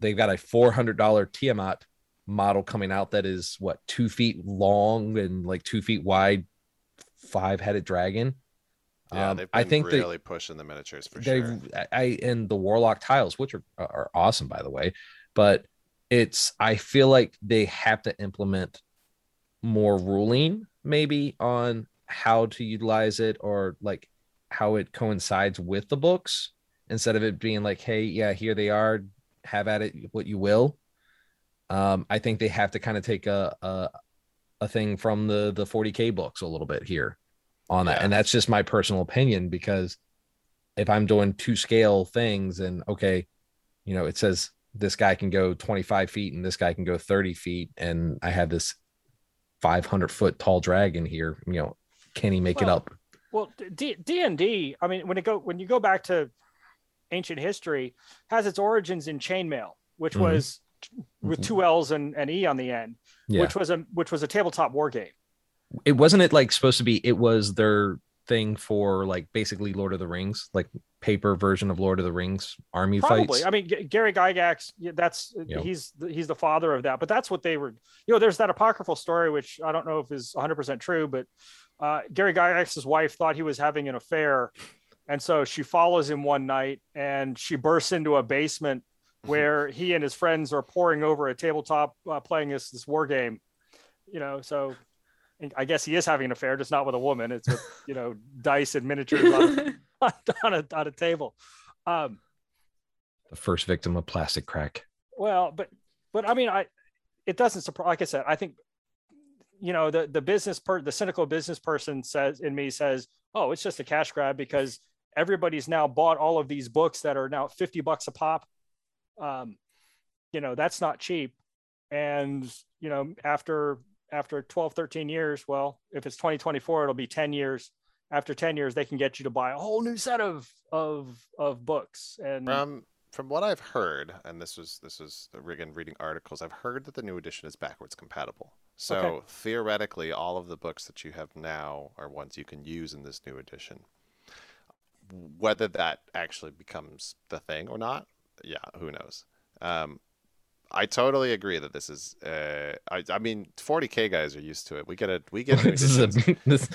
they've got a four hundred dollar Tiamat model coming out that is what two feet long and like two feet wide, five headed dragon. Yeah, Um, they've been I think they- really pushing the miniatures for they sure. I and the warlock tiles which are are awesome by the way but it's i feel like they have to implement more ruling maybe on how to utilize it or like how it coincides with the books instead of it being like hey yeah here they are have at it what you will um i think they have to kind of take a a, a thing from the the 40k books a little bit here on that Yeah. and that's just my personal opinion because if I'm doing two scale things and okay, you know, it says this guy can go 25 feet and this guy can go 30 feet, and I have this 500 foot tall dragon here, you know, can he make it up? Well, D D and D. I mean, when it go when you go back to ancient history, has its origins in chainmail, which Mhm. was with Mhm. two L's and an E on the end, Yeah. which was a which was a tabletop war game. it wasn't it like supposed to be, it was their thing for like basically Lord of the Rings, like paper version of Lord of the Rings army Probably. fights. I mean, G- Gary Gygax, yeah, that's Yeah. he's he's the father of that. But that's what they were. You know, there's that apocryphal story which I don't know if is 100 percent true, but uh, Gary Gygax's wife thought he was having an affair, and so she follows him one night and she bursts into a basement where he and his friends are poring over a tabletop uh, playing this this war game. You know, so. I guess he is having an affair, just not with a woman. It's with you know dice and miniatures on, on a on a table. Um, the first victim of plastic crack. well, but but I mean, I it doesn't surprise. Like I said, I think you know the the business per the cynical business person says in me says oh it's just a cash grab because everybody's now bought all of these books that are now 50 bucks a pop. Um, you know that's not cheap. And you know after after 12 13 years well if it's 2024 it'll be 10 years. After 10 years they can get you to buy a whole new set of of of books. And From from what I've heard, and this was this was again reading articles, I've heard that the new edition is backwards compatible. So Okay. theoretically, all of the books that you have now are ones you can use in this new edition. Whether that actually becomes the thing or not, yeah, who knows. Um, I totally agree that this is. Uh, I, I mean, 40k guys are used to it. We get a we get this is a, this,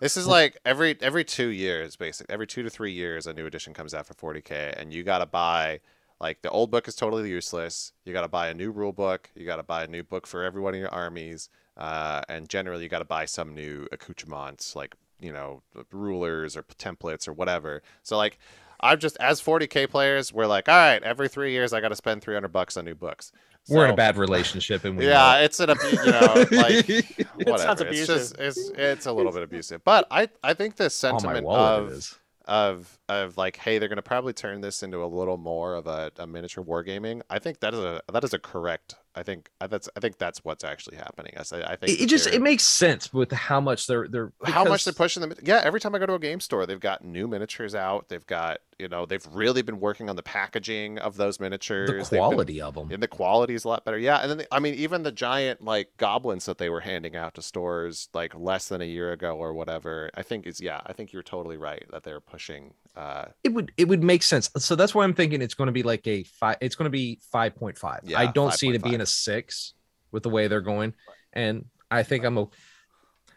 This is like every every two years, basically. Every two to three years, a new edition comes out for 40k, and you gotta buy. Like the old book is totally useless. You gotta buy a new rule book. You gotta buy a new book for every one of your armies, uh, and generally you gotta buy some new accoutrements, like you know rulers or templates or whatever. So like, I'm just as 40k players, we're like, all right, every three years I gotta spend 300 bucks on new books. we're in a bad relationship, and we yeah, it's an abu- you know like It whatever. sounds it's just it's it's a little bit abusive, but I I think the sentiment of of of like, hey, they're gonna probably turn this into a little more of a, a miniature wargaming. I think that is a that is a correct. I think uh, that's I think that's what's actually happening. I, I think It, it just it makes sense with how much they're they're how much they're pushing them. Yeah, every time I go to a game store, they've got new miniatures out. They've got you know they've really been working on the packaging of those miniatures. the They've been- quality of them. and the quality is a lot better. Yeah, and then the, I mean, even the giant like goblins that they were handing out to stores like less than a year ago or whatever. I think is yeah, I think you're totally right that they're pushing. Uh, it would it would make sense. So that's why I'm thinking it's going to be like a five. It's going to be five point five. Yeah, I don't see it 5.5. being a six with the way they're going, and I think I'm. o-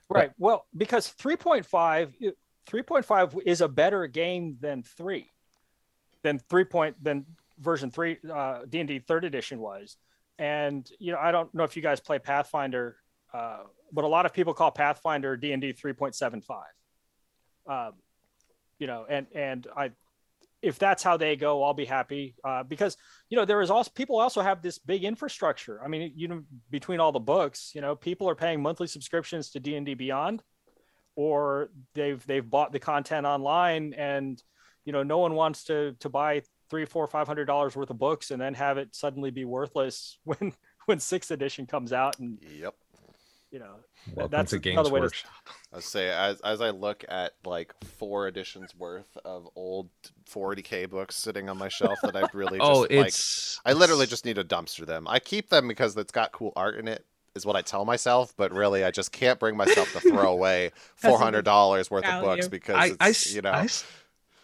right well because 3.5 3.5 is a better game than 3 than 3 point than version 3 uh d&d third edition was and you know i don't know if you guys play pathfinder uh, but a lot of people call pathfinder d&d 3.75 um, you know and and i if that's how they go i'll be happy uh, because you know there is also people also have this big infrastructure i mean you know between all the books you know people are paying monthly subscriptions to d&d beyond or they've they've bought the content online and you know no one wants to to buy three four five hundred dollars worth of books and then have it suddenly be worthless when when sixth edition comes out and yep. You know Welcome that's to Games another way to- Workshop. I say as as I look at like four editions worth of old 40k books sitting on my shelf that I've really just Oh, like. it's I literally just need to dumpster them. I keep them because it's got cool art in it. Is what I tell myself, but really, I just can't bring myself to throw away four hundred dollars worth of books because I, it's, I, s- you know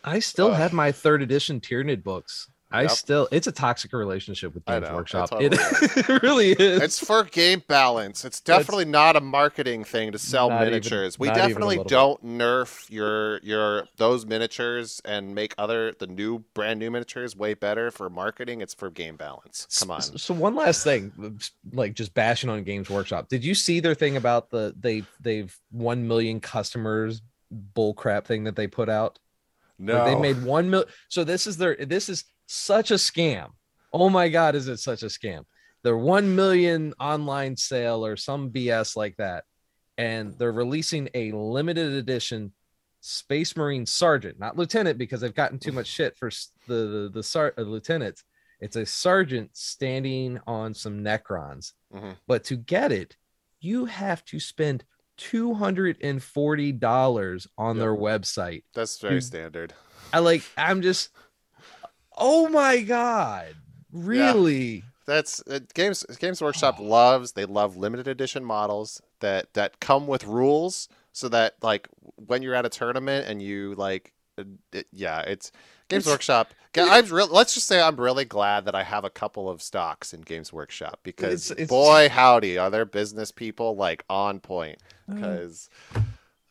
I still Ugh. have my third edition Tyranid books. I Yep. still it's a toxic relationship with Games know, Workshop. totally It, it really is. It's for game balance. It's definitely not a marketing thing to sell even- miniatures. we even a definitely don't nerf your your those miniatures and make other the new brand new miniatures way better for marketing. It's for game balance. Come on. S- So one last thing, like just bashing on Games Workshop. Did you see their thing about the they they've one million customers bullcrap thing that they put out? No. They made one mil. So this is their this is such a scam. Oh my god, is it such a scam? Their one million online sale or some BS like that, and they're releasing a limited edition Space Marine Sergeant, not Lieutenant, because they've gotten too much shit for the the, the sar- uh, lieutenants. It's a sergeant standing on some Necrons, Mhm. but to get it, you have to spend two hundred and forty dollars on Yep. their website. That's very standard. I like. I'm just. Oh my god! Really? That's uh, games. Games Workshop loves. They love limited edition models that that come with rules, so that like when you're at a tournament and you like, uh, it, yeah, it's Games Workshop. I'm real. Let's just say I'm really glad that I have a couple of stocks in Games Workshop because It's- it's- boy howdy, are their business people like on point because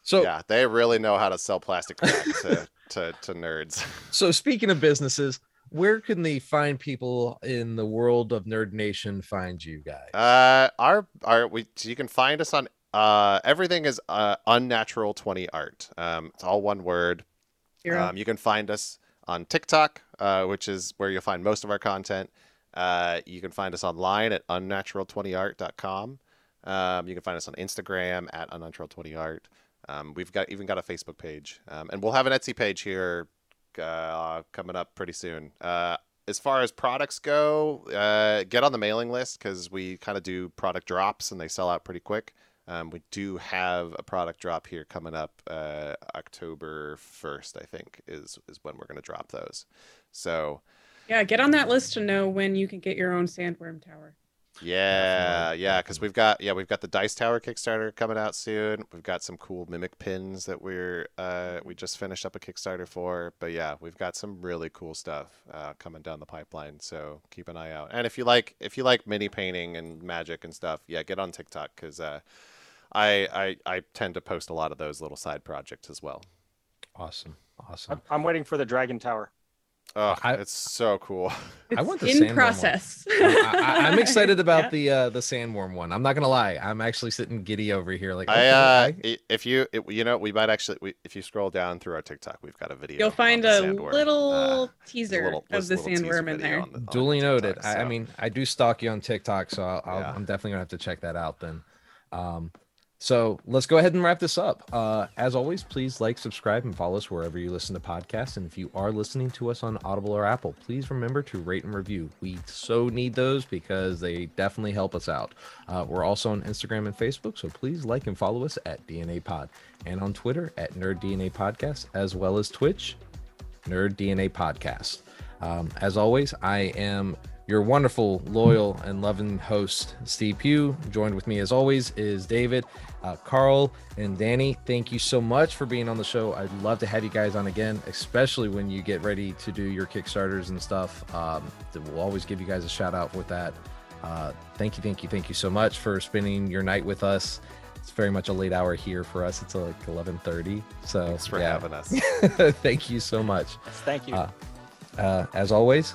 So yeah, they really know how to sell plastic crap to, to to nerds. so speaking of businesses, where can the find people in the world of Nerd Nation find you guys? Uh, our our we you can find us on uh everything is uh unnatural 20 art. Um, it's all one word. Hero. Um, you can find us on TikTok, uh, which is where you'll find most of our content. Uh, you can find us online at unnatural20art.com. Um, you can find us on Instagram at unnatural20art. Um, we've got even got a Facebook page, um, and we'll have an Etsy page here uh, coming up pretty soon. Uh, as far as products go, uh, get on the mailing list because we kind of do product drops and they sell out pretty quick. Um, we do have a product drop here coming up uh, October 1st, I think, is, is when we're going to drop those. So, Yeah, get on that list to know when you can get your own sandworm tower. Yeah, Definitely, yeah, because we've got yeah we've got the Dice Tower Kickstarter coming out soon. We've got some cool mimic pins that we're uh, we just finished up a Kickstarter for. But yeah, we've got some really cool stuff uh, coming down the pipeline. So keep an eye out. And if you like if you like mini painting and magic and stuff, yeah, get on TikTok because uh, I, I I tend to post a lot of those little side projects as well. Awesome. Awesome. I'm, I'm waiting for the Dragon Tower. Oh, I- it's so cool. It's I want the in sandworm one. process. I, am excited about Yeah. the uh, the sandworm one. I'm not gonna lie. I'm actually sitting giddy over here. Like, I uh, I- i- if you it, you know we might actually we, if you scroll down through our TikTok, we've got a video. You'll find a sandworm. little Uh, teaser little- of the a little teaser sandworm in there. on the- on duly noted. TikTok, I, I mean, I do stalk you on TikTok, so I'll, I'll, Yeah. I'm definitely gonna have to check that out then. Um, so let's go ahead and wrap this up. Uh, as always, please like, subscribe, and follow us wherever you listen to podcasts. And if you are listening to us on Audible or Apple, please remember to rate and review. We so need those because they definitely help us out. Uh, we're also on Instagram and Facebook, so please like and follow us at DNA Pod, and on Twitter at Nerd DNA Podcast, as well as Twitch Nerd DNA Podcast. Um, as always, I am your wonderful, loyal, and loving host, Steve Pugh. Joined with me, as always, is David, uh, Carl, and Danny. Thank you so much for being on the show. I'd love to have you guys on again, especially when you get ready to do your Kickstarters and stuff. Um, we'll always give you guys a shout out with that. Uh, thank you, thank you, thank you so much for spending your night with us. It's very much a late hour here for us. It's like 11:30. So Thanks for yeah. having us. thank you so much. Thank you. Uh, Uh, as always,